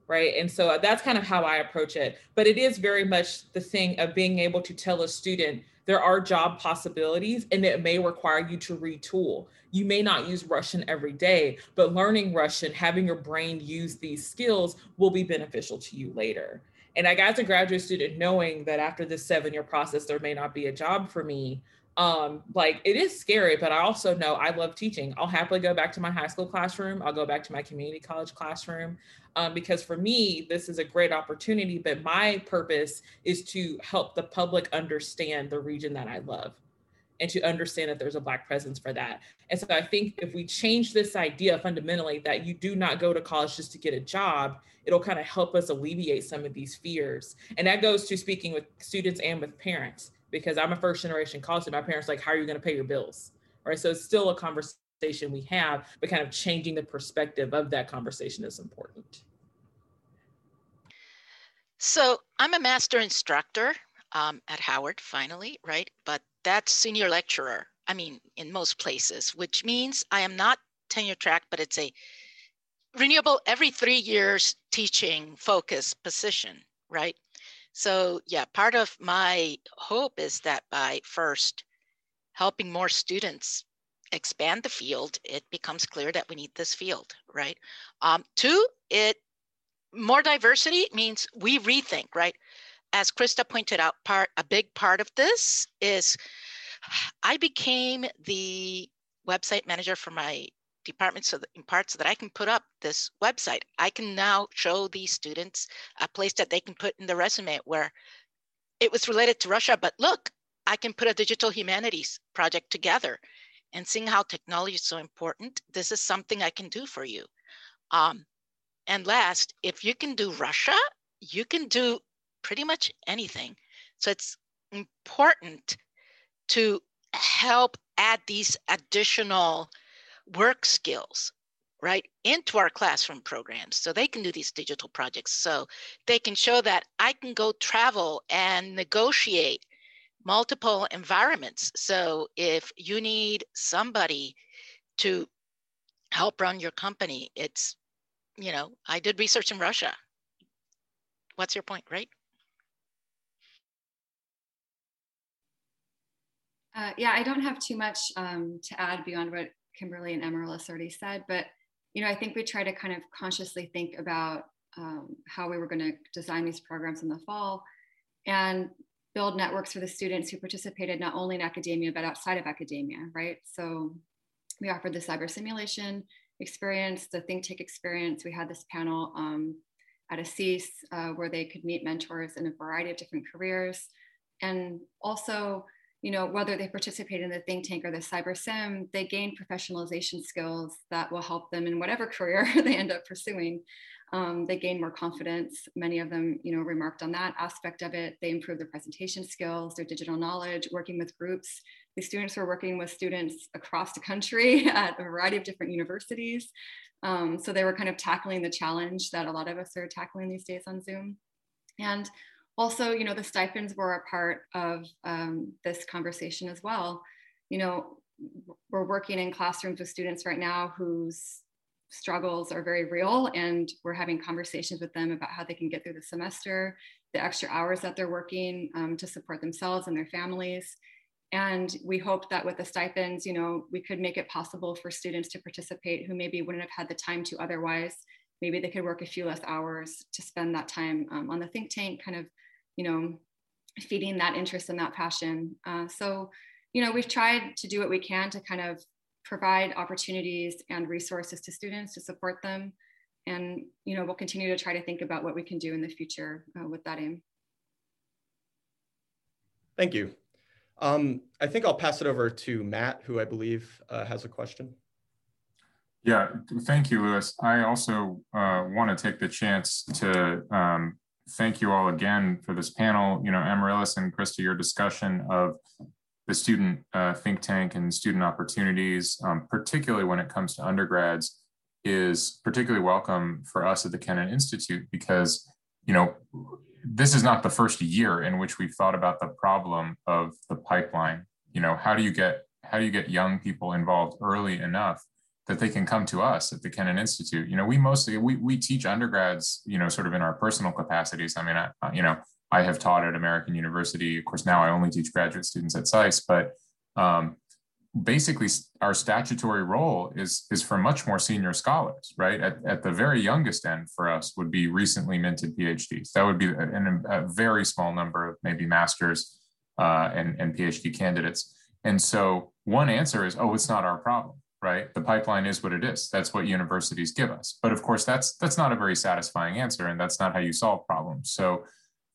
right? And so uh, that's kind of how I approach it. But it is very much the thing of being able to tell a student there are job possibilities and it may require you to retool. You may not use Russian every day, but learning Russian, having your brain use these skills will be beneficial to you later. And I got as a graduate student knowing that after this seven year process, there may not be a job for me um like it is scary but i also know i love teaching. I'll happily go back to my high school classroom. I'll go back to my community college classroom. Um, because for me this is a great opportunity but my purpose is to help the public understand the region that i love and to understand that there's a black presence for that. And so i think if we change this idea fundamentally that you do not go to college just to get a job it'll kind of help us alleviate some of these fears. And that goes to speaking with students and with parents because I'm a first generation college student. My parents like, how are you going to pay your bills? Right. So it's still a conversation we have, but kind of changing the perspective of that conversation is important. So I'm a master instructor um, at Howard, finally, right? But that's senior lecturer. I mean, in most places, which means I am not tenure track, but it's a renewable every three years teaching focus position, right? So yeah, part of my hope is that by first helping more students expand the field, it becomes clear that we need this field, right? Um, two, it more diversity means we rethink, right? As Krista pointed out, part a big part of this is I became the website manager for my department so that in part so that I can put up this website. I can now show these students a place that they can put in the resume where it was related to Russia, but look, I can put a digital humanities project together and seeing how technology is so important. This is something I can do for you. Um, and last, if you can do Russia, you can do pretty much anything. So it's important to help add these additional work skills right into our classroom programs so they can do these digital projects. So they can show that i can go travel and negotiate multiple environments. So if you need somebody to help run your company it's you know i did research in russia. What's your point right? Uh, yeah i don't have too much um, to add beyond what Kimberly and Amarilis already said, but you know, I think we try to kind of consciously think about um, how we were going to design these programs in the fall and build networks for the students who participated not only in academia but outside of academia, right? So we offered the cyber simulation experience, the think tank experience. We had this panel um, at ASEEES uh, where they could meet mentors in a variety of different careers. And also you know, whether they participate in the think tank or the cyber sim, they gain professionalization skills that will help them in whatever (laughs) career they end up pursuing. Um, they gain more confidence. Many of them, you know, remarked on that aspect of it. They improve their presentation skills, their digital knowledge, working with groups. The students were working with students across the country (laughs) at a variety of different universities. Um, so they were kind of tackling the challenge that a lot of us are tackling these days on Zoom. And also, you know, the stipends were a part of um, this conversation as well. You know, we're working in classrooms with students right now whose struggles are very real, and we're having conversations with them about how they can get through the semester, the extra hours that they're working um, to support themselves and their families. And we hope that with the stipends, you know, we could make it possible for students to participate who maybe wouldn't have had the time to otherwise. Maybe they could work a few less hours to spend that time um, on the think tank, kind of you know, feeding that interest and that passion. Uh, so, you know, we've tried to do what we can to kind of provide opportunities and resources to students to support them. And, you know, we'll continue to try to think about what we can do in the future uh, with that aim. Thank you. Um, I think I'll pass it over to Matt, who I believe uh, has a question. Yeah, thank you, Louis. I also uh, want to take the chance to um, thank you all again for this panel. You know, Amarilis and Krista, your discussion of the student uh, think tank and student opportunities, um, particularly when it comes to undergrads, is particularly welcome for us at the Kennan Institute because, you know, this is not the first year in which we've thought about the problem of the pipeline. You know, how do you get how do you get young people involved early enough that they can come to us at the Kennan Institute. You know, we mostly we we teach undergrads, you know, sort of in our personal capacities. I mean, I, you know, I have taught at American University. Of course, now I only teach graduate students at SAIS, but um, basically our statutory role is is for much more senior scholars, right? At, at the very youngest end for us would be recently minted PhDs. That would be a, a very small number of maybe masters uh, and, and PhD candidates. And so one answer is, oh, it's not our problem, right? The pipeline is what it is. That's what universities give us. But of course, that's that's not a very satisfying answer, and that's not how you solve problems. So,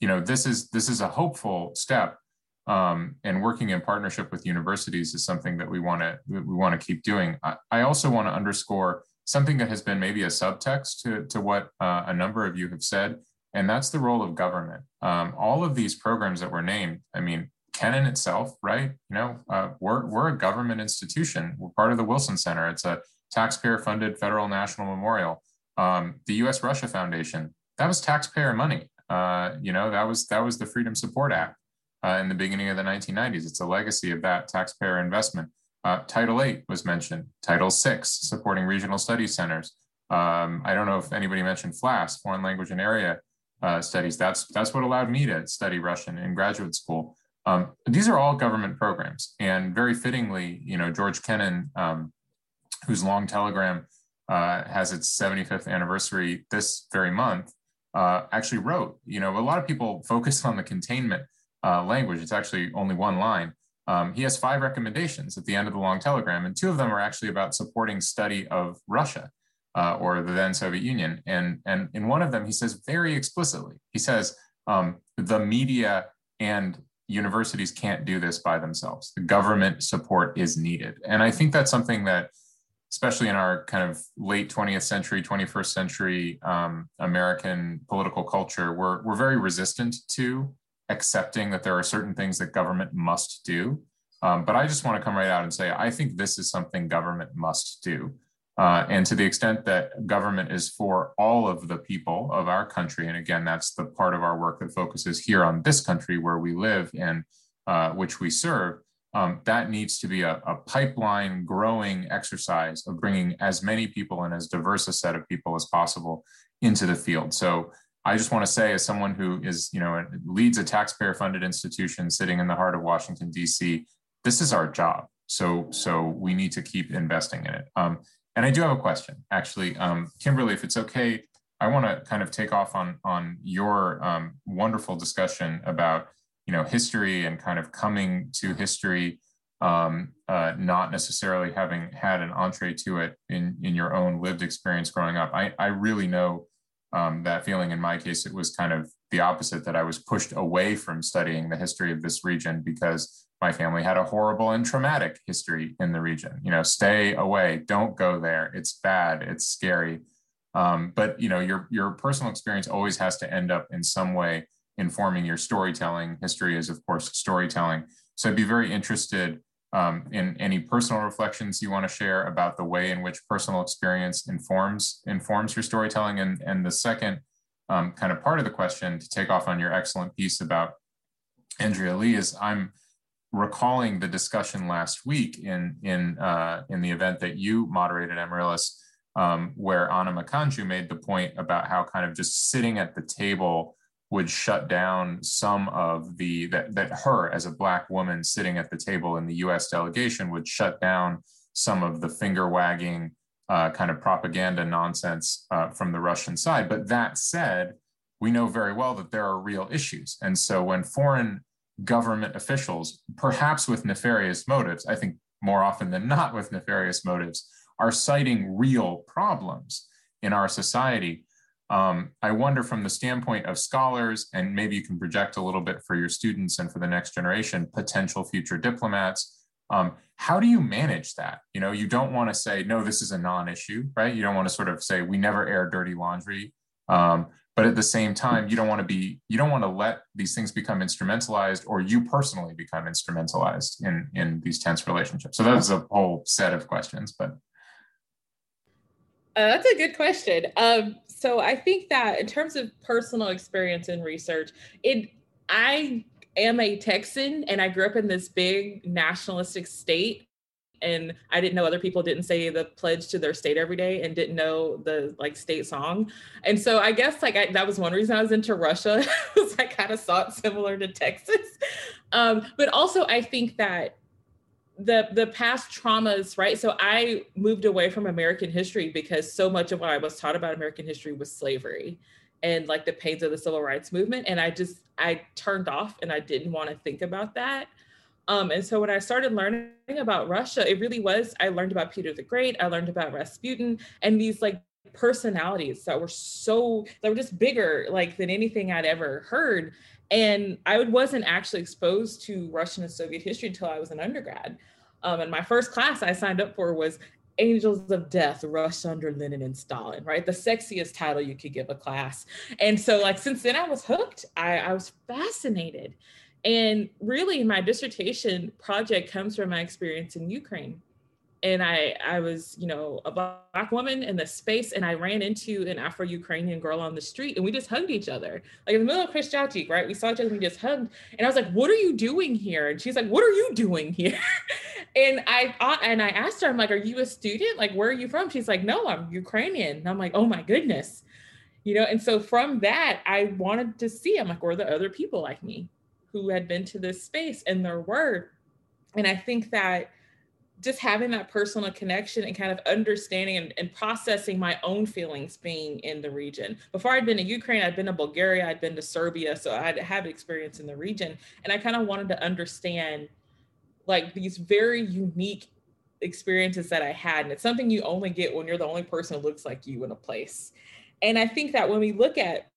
you know, this is this is a hopeful step. Um, and working in partnership with universities is something that we want to we want to keep doing. I, I also want to underscore something that has been maybe a subtext to, to what uh, a number of you have said, and that's the role of government. Um, all of these programs that were named, I mean, Kennan itself, right? You know, uh, we're, we're a government institution. We're part of the Wilson Center. It's a taxpayer funded federal national memorial. Um, the U.S. Russia Foundation, that was taxpayer money. Uh, you know, that was that was the Freedom Support Act uh, in the beginning of the 1990s. It's a legacy of that taxpayer investment. Uh, Title VIII was mentioned. Title VI, supporting regional study centers. Um, I don't know if anybody mentioned FLAS, foreign language and area uh, studies. That's that's what allowed me to study Russian in graduate school. Um, these are all government programs, and very fittingly, you know, George Kennan, um, whose long telegram uh, has its 75th anniversary this very month, uh, actually wrote. You know, a lot of people focus on the containment uh, language. It's actually only one line. Um, he has five recommendations at the end of the long telegram, and two of them are actually about supporting study of Russia uh, or the then Soviet Union. And, and in one of them, he says very explicitly, he says, um, the media and universities can't do this by themselves. The government support is needed. And I think that's something that, especially in our kind of late 20th century, 21st century um, American political culture, we're, we're very resistant to accepting that there are certain things that government must do. Um, but I just want to come right out and say, I think this is something government must do. Uh, and to the extent that government is for all of the people of our country, and again, that's the part of our work that focuses here on this country where we live and uh, which we serve, um, that needs to be a, a, pipeline growing exercise of bringing as many people and as diverse a set of people as possible into the field. So I just want to say, as someone who is, you know, leads a taxpayer funded institution sitting in the heart of Washington, D.C., this is our job. So, so we need to keep investing in it. Um, and I do have a question, actually, um, Kimberly, if it's okay, I want to kind of take off on on your um, wonderful discussion about you know history and kind of coming to history, um, uh, not necessarily having had an entree to it in in your own lived experience growing up. I I really know um, that feeling. In my case, it was kind of the opposite that I was pushed away from studying the history of this region because my family had a horrible and traumatic history in the region. You know, stay away, don't go there. It's bad, it's scary. Um, but you know, your your personal experience always has to end up in some way informing your storytelling. History is, of course, storytelling. So I'd be very interested um, in any personal reflections you want to share about the way in which personal experience informs informs your storytelling. And and the second um, kind of part of the question to take off on your excellent piece about Andrea Lee is I'm recalling the discussion last week in in uh, in the event that you moderated, Amarilis, um, where Anna Makanju made the point about how kind of just sitting at the table would shut down some of the that that her as a black woman sitting at the table in the U.S. delegation would shut down some of the finger wagging uh, kind of propaganda nonsense uh, from the Russian side. But that said, we know very well that there are real issues, and so when foreign government officials, perhaps with nefarious motives, I think more often than not with nefarious motives, are citing real problems in our society. Um, I wonder from the standpoint of scholars, and maybe you can project a little bit for your students and for the next generation, potential future diplomats. Um, how do you manage that? You know, you don't want to say, no, this is a non issue, right? You don't want to sort of say, we never air dirty laundry. Um, but at the same time you don't want to be you don't want to let these things become instrumentalized or you personally become instrumentalized in in these tense relationships. So that's a whole set of questions but. Uh, that's a good question. Um, so i think that in terms of personal experience and research it i am a texan and i grew up in this big nationalistic state and I didn't know other people didn't say the pledge to their state every day and didn't know the like state song. And so I guess like I, that was one reason I was into Russia (laughs) was I kind of saw it similar to Texas. Um, but also I think that the the past traumas, right? So I moved away from American history because so much of what I was taught about American history was slavery and like the pains of the civil rights movement. And I just I turned off and I didn't want to think about that. Um, and so when I started learning about Russia, it really was, I learned about Peter the Great, I learned about Rasputin and these like personalities that were so, that were just bigger like than anything I'd ever heard. And I wasn't actually exposed to Russian and Soviet history until I was an undergrad. Um, and my first class I signed up for was Angels of Death, Rush under Lenin and Stalin, right? The sexiest title you could give a class. And so, like, since then I was hooked. I, I was fascinated. And really, my dissertation project comes from my experience in Ukraine. And I, I was, you know, a black woman in the space, and I ran into an Afro-Ukrainian girl on the street, and we just hugged each other, like in the middle of Khreshchatyk, right? We saw each other, we just hugged, and I was like, "What are you doing here?" And she's like, "What are you doing here?" (laughs) and I and I asked her, I'm like, "Are you a student? Like, where are you from?" She's like, "No, I'm Ukrainian." And I'm like, "Oh my goodness," you know. And so from that, I wanted to see. I'm like, "Were the other people like me?" Who had been to this space and there were and I think that just having that personal connection and kind of understanding and, and, processing my own feelings being in the region. Before I'd been to Ukraine, I'd been to Bulgaria, I'd been to Serbia, so I'd had experience in the region. And I kind of wanted to understand like these very unique experiences that I had. And it's something you only get when you're the only person who looks like you in a place. And I think that when we look at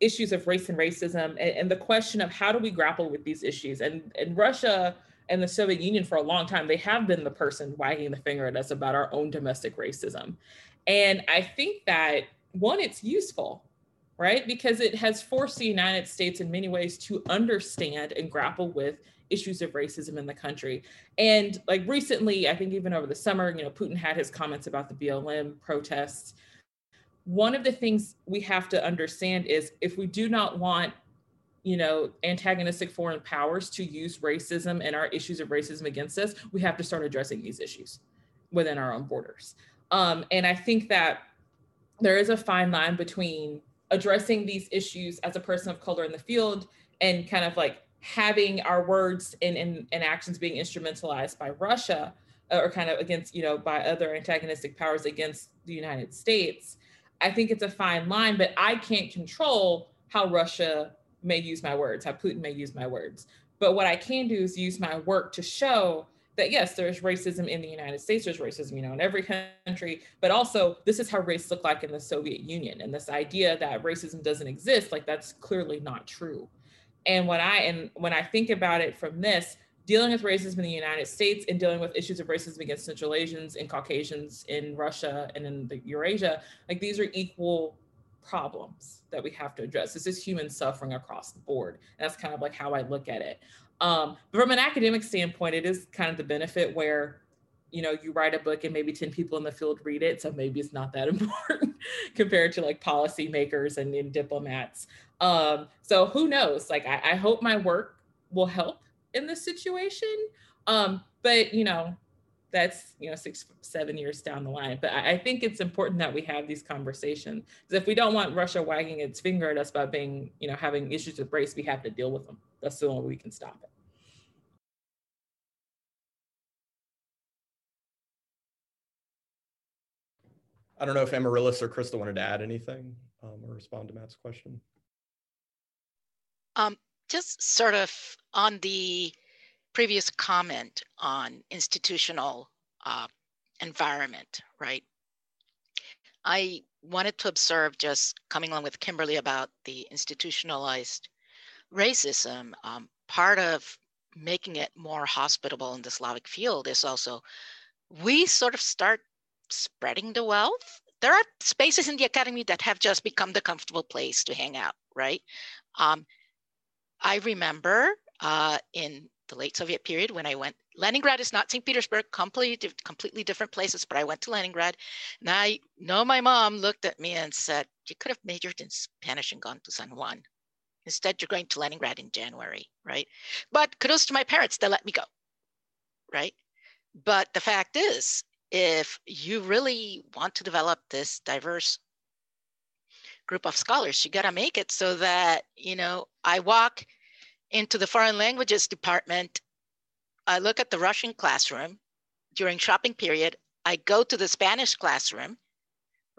issues of race and racism and, and the question of how do we grapple with these issues, and, and Russia, and the Soviet Union for a long time, they have been the person wagging the finger at us about our own domestic racism. And I think that one, it's useful, right? Because it has forced the United States in many ways to understand and grapple with issues of racism in the country. And like recently, I think even over the summer, you know, Putin had his comments about the BLM protests. One of the things we have to understand is if we do not want you know, antagonistic foreign powers to use racism and our issues of racism against us, we have to start addressing these issues within our own borders. Um, and I think that there is a fine line between addressing these issues as a person of color in the field and kind of like having our words and, and, and actions being instrumentalized by Russia uh, or kind of against, you know, by other antagonistic powers against the United States. I think it's a fine line, but I can't control how Russia may use my words, how Putin may use my words. But what I can do is use my work to show that yes, there's racism in the United States, there's racism, you know, in every country, but also this is how race looked like in the Soviet Union. And this idea that racism doesn't exist, like that's clearly not true. And when I and when I think about it from this, dealing with racism in the United States and dealing with issues of racism against Central Asians and Caucasians in Russia and in the Eurasia, like these are equal problems that we have to address. This is human suffering across the board. That's kind of like how I look at it. Um, but from an academic standpoint, it is kind of the benefit where, you know, you write a book and maybe 10 people in the field read it. So maybe it's not that (laughs) important compared to like policymakers and, and diplomats. Um, so who knows? Like, I, I hope my work will help in this situation. Um, but, you know, that's you know six seven years down the line but I, I think it's important that we have these conversations because if we don't want russia wagging its finger at us about being you know having issues with race we have to deal with them that's the only way we can stop it I don't know if Amarilis or Krista wanted to add anything um, or respond to Matt's question. Um, just sort of on the previous comment on institutional uh, environment, right? I wanted to observe just coming along with Kimberly about the institutionalized racism. Um, part of making it more hospitable in the Slavic field is also we sort of start spreading the wealth. There are spaces in the academy that have just become the comfortable place to hang out, right? Um, I remember uh, in the late Soviet period when I went. Leningrad is not St. Petersburg, completely, completely different places, but I went to Leningrad. And I know my mom looked at me and said, You could have majored in Spanish and gone to San Juan. Instead, you're going to Leningrad in January, right? But kudos to my parents, they let me go, right? But the fact is, if you really want to develop this diverse group of scholars, you got to make it so that, you know, I walk into the foreign languages department, I look at the Russian classroom during shopping period. I go to the Spanish classroom,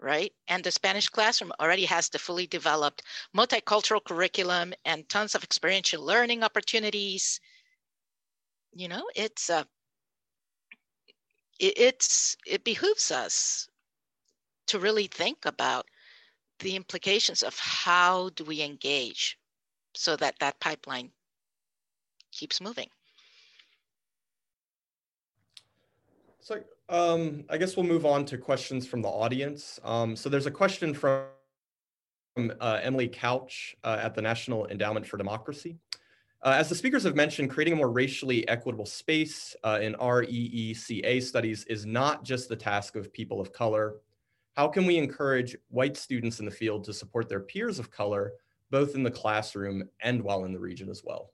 right? And the Spanish classroom already has the fully developed multicultural curriculum and tons of experiential learning opportunities. you know, it's uh, it, it's it behooves us to really think about the implications of how do we engage so that that pipeline keeps moving. So um, I guess we'll move on to questions from the audience. Um, so there's a question from, from uh, Emily Couch uh, at the National Endowment for Democracy. Uh, as the speakers have mentioned, creating a more racially equitable space uh, in REECA studies is not just the task of people of color. How can we encourage white students in the field to support their peers of color, both in the classroom and while in the region as well?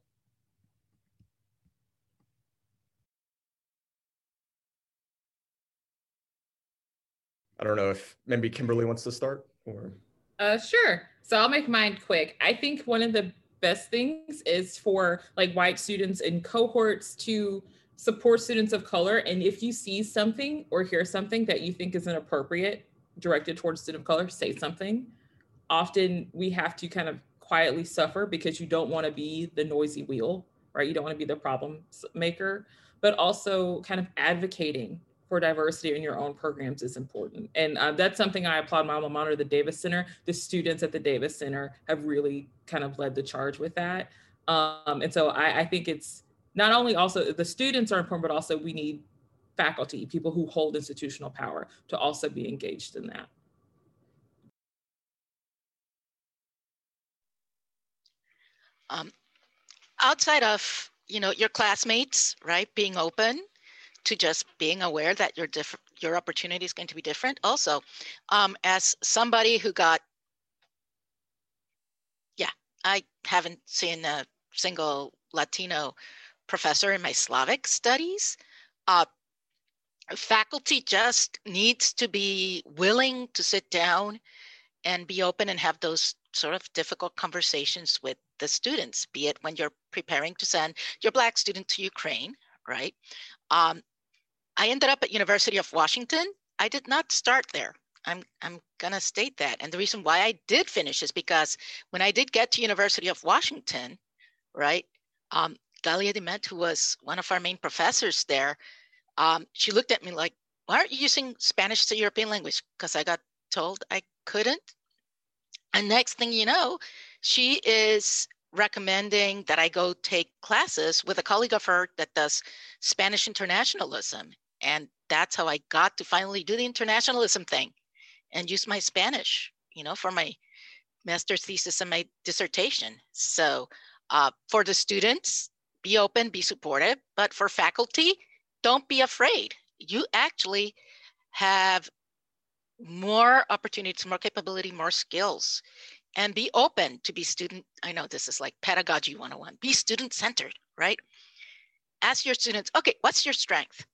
I don't know if maybe Kimberly wants to start or. Uh, sure. So I'll make mine quick. I think one of the best things is for like white students in cohorts to support students of color. And if you see something or hear something that you think is inappropriate directed towards student of color, say something. Often we have to kind of quietly suffer because you don't want to be the noisy wheel, right? You don't want to be the problem maker, but also kind of advocating for diversity in your own programs is important. And uh, that's something I applaud my alma mater, the Davis Center. The students at the Davis Center have really kind of led the charge with that. Um, and so I, I think it's not only also the students are important, but also we need faculty, people who hold institutional power to also be engaged in that. Um, outside of you know your classmates, right, being open to just being aware that your different your opportunity is going to be different. Also, um, as somebody who got, yeah, I haven't seen a single Latino professor in my Slavic studies. Uh, faculty just needs to be willing to sit down and be open and have those sort of difficult conversations with the students, be it when you're preparing to send your Black student to Ukraine, right? Um, I ended up at University of Washington. I did not start there. I'm, I'm gonna state that. And the reason why I did finish is because when I did get to University of Washington, right, um, Galia who was one of our main professors there, um, she looked at me like, why aren't you using Spanish as a European language? Because I got told I couldn't. And next thing you know, she is recommending that I go take classes with a colleague of her that does Spanish internationalism. And that's how I got to finally do the internationalism thing and use my Spanish, you know, for my master's thesis and my dissertation. So uh, for the students, be open, be supportive, but for faculty, don't be afraid. You actually have more opportunities, more capability, more skills, and be open to be student. I know this is like pedagogy 101. Be student centered, right? Ask your students, okay, what's your strength?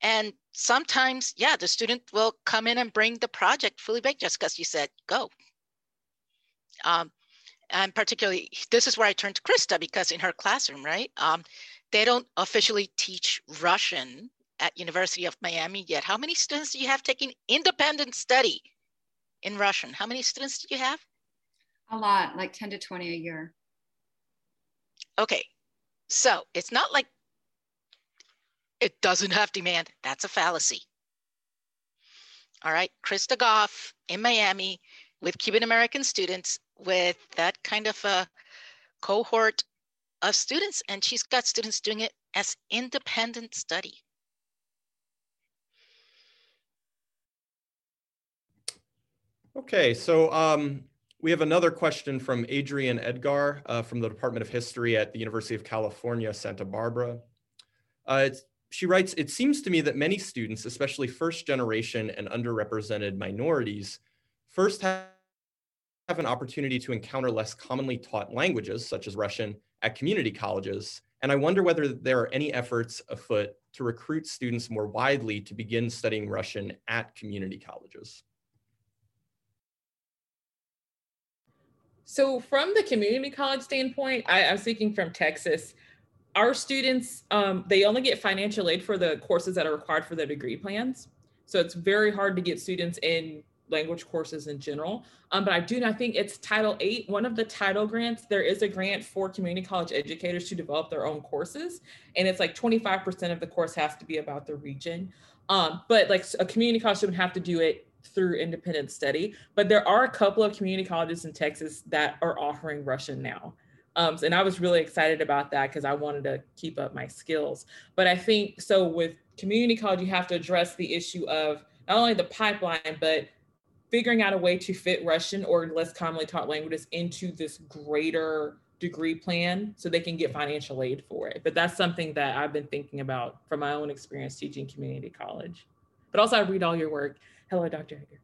And sometimes, yeah, the student will come in and bring the project fully baked just because you said go. Um, and particularly, this is where I turn to Krista because in her classroom, right, um, they don't officially teach Russian at University of Miami yet. How many students do you have taking independent study in Russian? How many students do you have? A lot, like 10 to 20 a year. Okay, so it's not like it doesn't have demand. That's a fallacy. All right, Krista Goff in Miami with Cuban American students with that kind of a cohort of students, and she's got students doing it as independent study. Okay, so um, we have another question from Adrienne Edgar uh, from the Department of History at the University of California, Santa Barbara. Uh, she writes, it seems to me that many students, especially first generation and underrepresented minorities, first have have an opportunity to encounter less commonly taught languages, such as Russian, at community colleges. And I wonder whether there are any efforts afoot to recruit students more widely to begin studying Russian at community colleges. So from the community college standpoint, I, am speaking from Texas. Our students, um, they only get financial aid for the courses that are required for their degree plans. So it's very hard to get students in language courses in general. Um, but I do not think it's Title VIII. One of the title grants, there is a grant for community college educators to develop their own courses. And it's like 25% of the course has to be about the region. Um, but like a community college would have to do it through independent study. But there are a couple of community colleges in Texas that are offering Russian now. Um, and I was really excited about that because I wanted to keep up my skills. But I think so with community college, you have to address the issue of not only the pipeline, but figuring out a way to fit Russian or less commonly taught languages into this greater degree plan so they can get financial aid for it. But that's something that I've been thinking about from my own experience teaching community college. But also, I read all your work. Hello, Dr. Hager.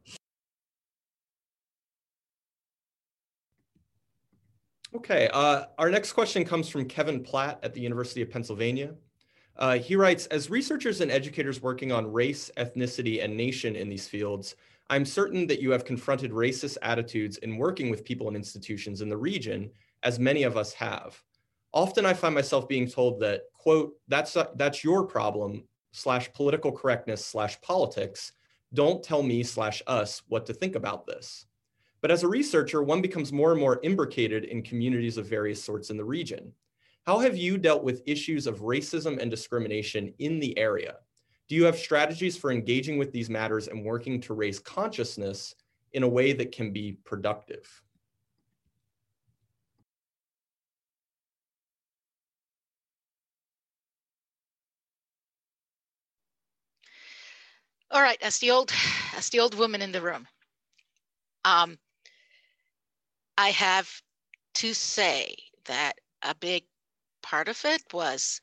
Okay, uh, our next question comes from Kevin Platt at the University of Pennsylvania. Uh, he writes, as researchers and educators working on race, ethnicity, and nation in these fields, I'm certain that you have confronted racist attitudes in working with people and institutions in the region, as many of us have. Often I find myself being told that, quote, that's, a, that's your problem, slash political correctness, slash politics. Don't tell me, slash us, what to think about this. But as a researcher, one becomes more and more imbricated in communities of various sorts in the region. How have you dealt with issues of racism and discrimination in the area? Do you have strategies for engaging with these matters and working to raise consciousness in a way that can be productive? All right, as the old, as the old woman in the room, um, I have to say that a big part of it was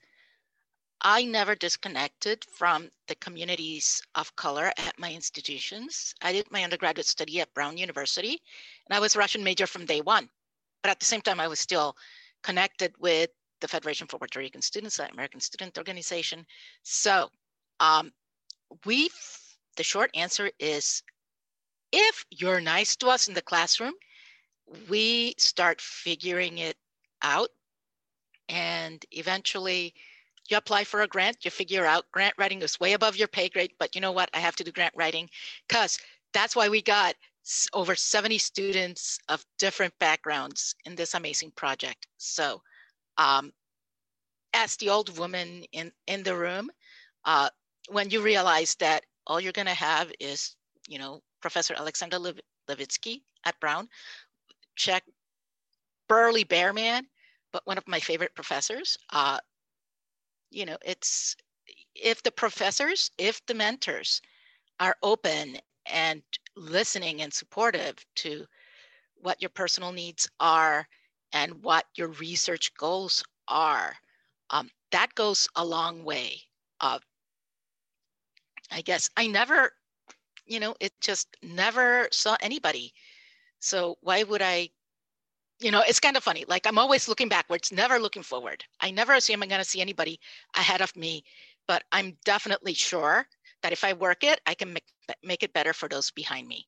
I never disconnected from the communities of color at my institutions. I did my undergraduate study at Brown University, and I was Russian major from day one. But at the same time, I was still connected with the Federation for Puerto Rican Students, the American Student Organization. So um, we, the short answer is, if you're nice to us in the classroom, we start figuring it out and eventually you apply for a grant, you figure out grant writing is way above your pay grade, but you know what? I have to do grant writing because that's why we got over 70 students of different backgrounds in this amazing project. So um, as the old woman in, in the room, uh, when you realize that all you're gonna have is, you know, Professor Alexander Lev Levitsky at Brown, check burly bear man, but one of my favorite professors. Uh, you know, it's if the professors, if the mentors are open and listening and supportive to what your personal needs are and what your research goals are, um, that goes a long way. Uh, I guess I never, you know, it just never saw anybody. So why would I you know, it's kind of funny. Like I'm always looking backwards, never looking forward. I never assume I'm going to see anybody ahead of me, but I'm definitely sure that if I work it, I can make, make it better for those behind me.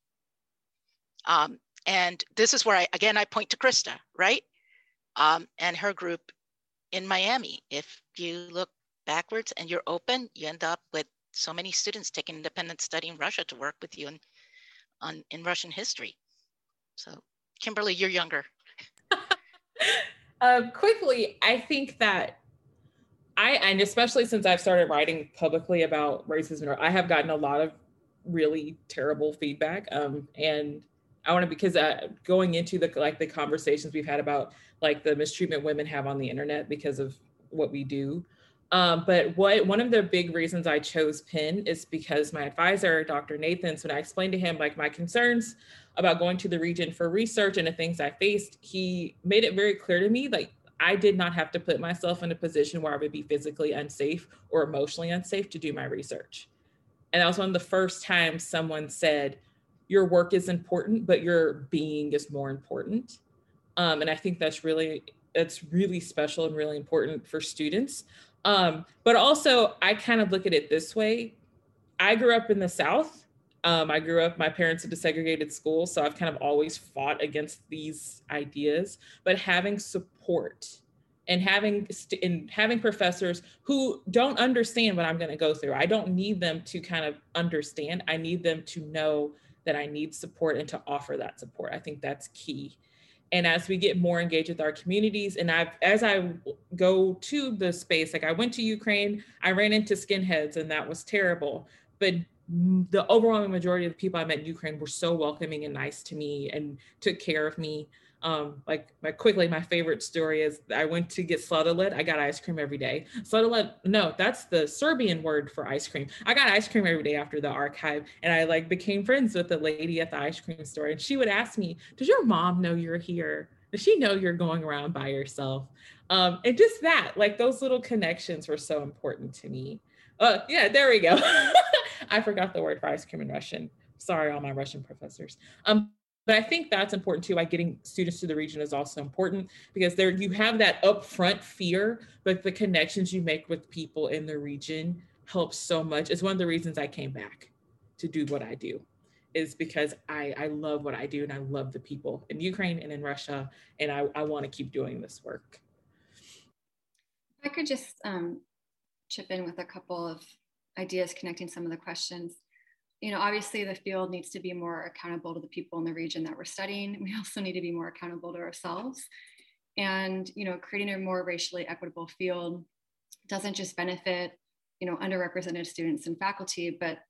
Um, and this is where I, again, I point to Krista, right? Um, and her group in Miami. If you look backwards and you're open, you end up with so many students taking independent study in Russia to work with you in, on, in Russian history. So Kimberly, you're younger. Um, quickly, I think that I, and especially since I've started writing publicly about racism, I have gotten a lot of really terrible feedback. Um, and I want to because uh, going into the like the conversations we've had about like the mistreatment women have on the internet because of what we do. Um, but what one of the big reasons I chose Penn is because my advisor, Dr. Nathans, when I explained to him like my concerns about going to the region for research and the things I faced, he made it very clear to me like I did not have to put myself in a position where I would be physically unsafe or emotionally unsafe to do my research. And that was one of the first times someone said, Your work is important, but your being is more important. Um, and I think that's really that's really special and really important for students. Um, but also, I kind of look at it this way. I grew up in the South um, I grew up, my parents had a segregated school, so I've kind of always fought against these ideas. But having support and having st- and having professors who don't understand what I'm going to go through, I don't need them to kind of understand. I need them to know that I need support and to offer that support. I think that's key. And as we get more engaged with our communities, and I've as I go to the space, like I went to Ukraine, I ran into skinheads, and that was terrible. But the overwhelming majority of the people I met in Ukraine were so welcoming and nice to me and took care of me. Um, like, like quickly, my favorite story is I went to get sladoled. I got ice cream every day. Sladoled, no, that's the Serbian word for ice cream. I got ice cream every day after the archive, and I like became friends with the lady at the ice cream store. And she would ask me, "Does your mom know you're here? Does she know you're going around by yourself?" Um, and just that, like those little connections, were so important to me. Uh, yeah, there we go. (laughs) I forgot the word for ice cream in Russian. Sorry, all my Russian professors. Um, but I think that's important too. Why getting students to the region is also important because there you have that upfront fear, but the connections you make with people in the region helps so much. It's one of the reasons I came back to do what I do, is because I, I love what I do and I love the people in Ukraine and in Russia, and I, I want to keep doing this work. I could just um, chip in with a couple of ideas connecting some of the questions you know, obviously the field needs to be more accountable to the people in the region that we're studying. (laughs) We also need to be more accountable to ourselves. And, you know, creating a more racially equitable field doesn't just benefit, you know, underrepresented students and faculty, but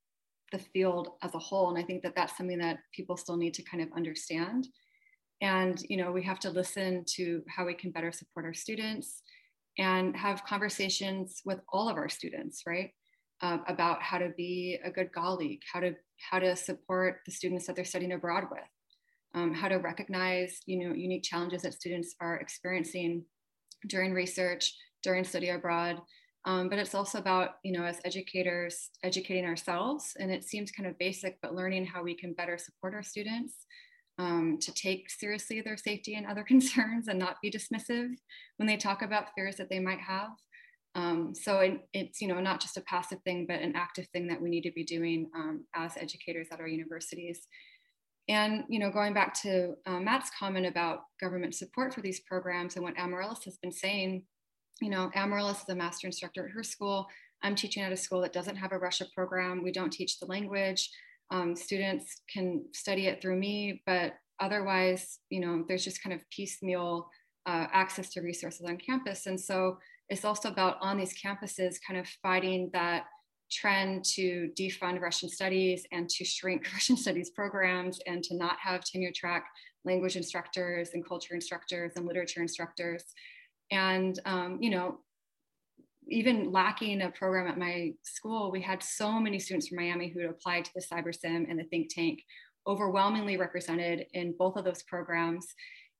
the field as a whole. And I think that that's something that people still need to kind of understand. And, you know, we have to listen to how we can better support our students and have conversations with all of our students, right? Uh, about how to be a good colleague, how to how to support the students that they're studying abroad with, um, how to recognize you know unique challenges that students are experiencing during research, during study abroad. Um, but it's also about you know as educators educating ourselves, and it seems kind of basic, but learning how we can better support our students. Um, to take seriously their safety and other (laughs) concerns and not be dismissive when they talk about fears that they might have. Um, so it, it's you know not just a passive thing, but an active thing that we need to be doing um, as educators at our universities. And you know, going back to uh, Matt's comment about government support for these programs and what Amarilis has been saying, you know, Amarilis is a master instructor at her school. I'm teaching at a school that doesn't have a Russia program. We don't teach the language. Um, students can study it through me, but otherwise, you know, there's just kind of piecemeal uh, access to resources on campus. And so it's also about on these campuses kind of fighting that trend to defund Russian studies and to shrink (laughs) Russian studies programs and to not have tenure track language instructors and culture instructors and literature instructors. And, um, you know, even lacking a program at my school, we had so many students from Miami who had applied to the CyberSim and the think tank, overwhelmingly represented in both of those programs.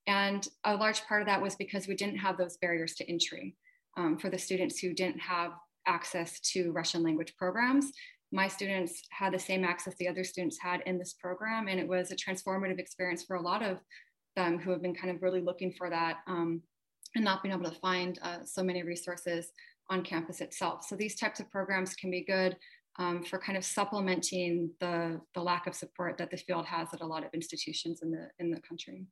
And a large part of that was because we didn't have those barriers to entry um, for the students who didn't have access to Russian language programs. My students had the same access the other students had in this program, and it was a transformative experience for a lot of them who have been kind of really looking for that um, and not being able to find uh, so many resources on campus itself. So these types of programs can be good um, for kind of supplementing the, the lack of support that the field has at a lot of institutions in the, in the country.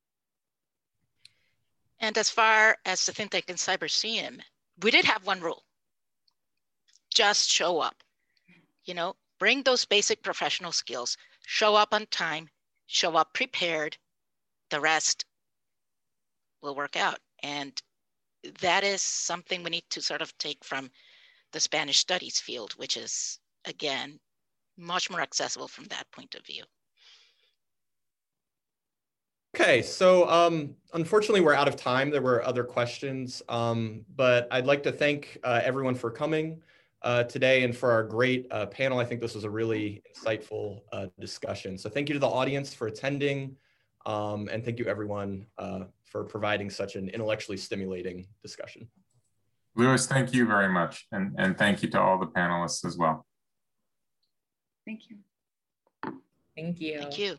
And as far as the think in cyber we did have one rule. Just show up. You know bring those basic professional skills. Show up on time show up prepared the rest will work out. And that is something we need to sort of take from the spanish studies field which is again much more accessible from that point of view Okay, so um, unfortunately, we're out of time. There were other questions, um, but I'd like to thank uh, everyone for coming uh, today and for our great uh, panel. I think this was a really insightful uh, discussion. So thank you to the audience for attending, um, and thank you everyone uh, for providing such an intellectually stimulating discussion. Louis, thank you very much, and, and thank you to all the panelists as well. Thank you. Thank you. Thank you.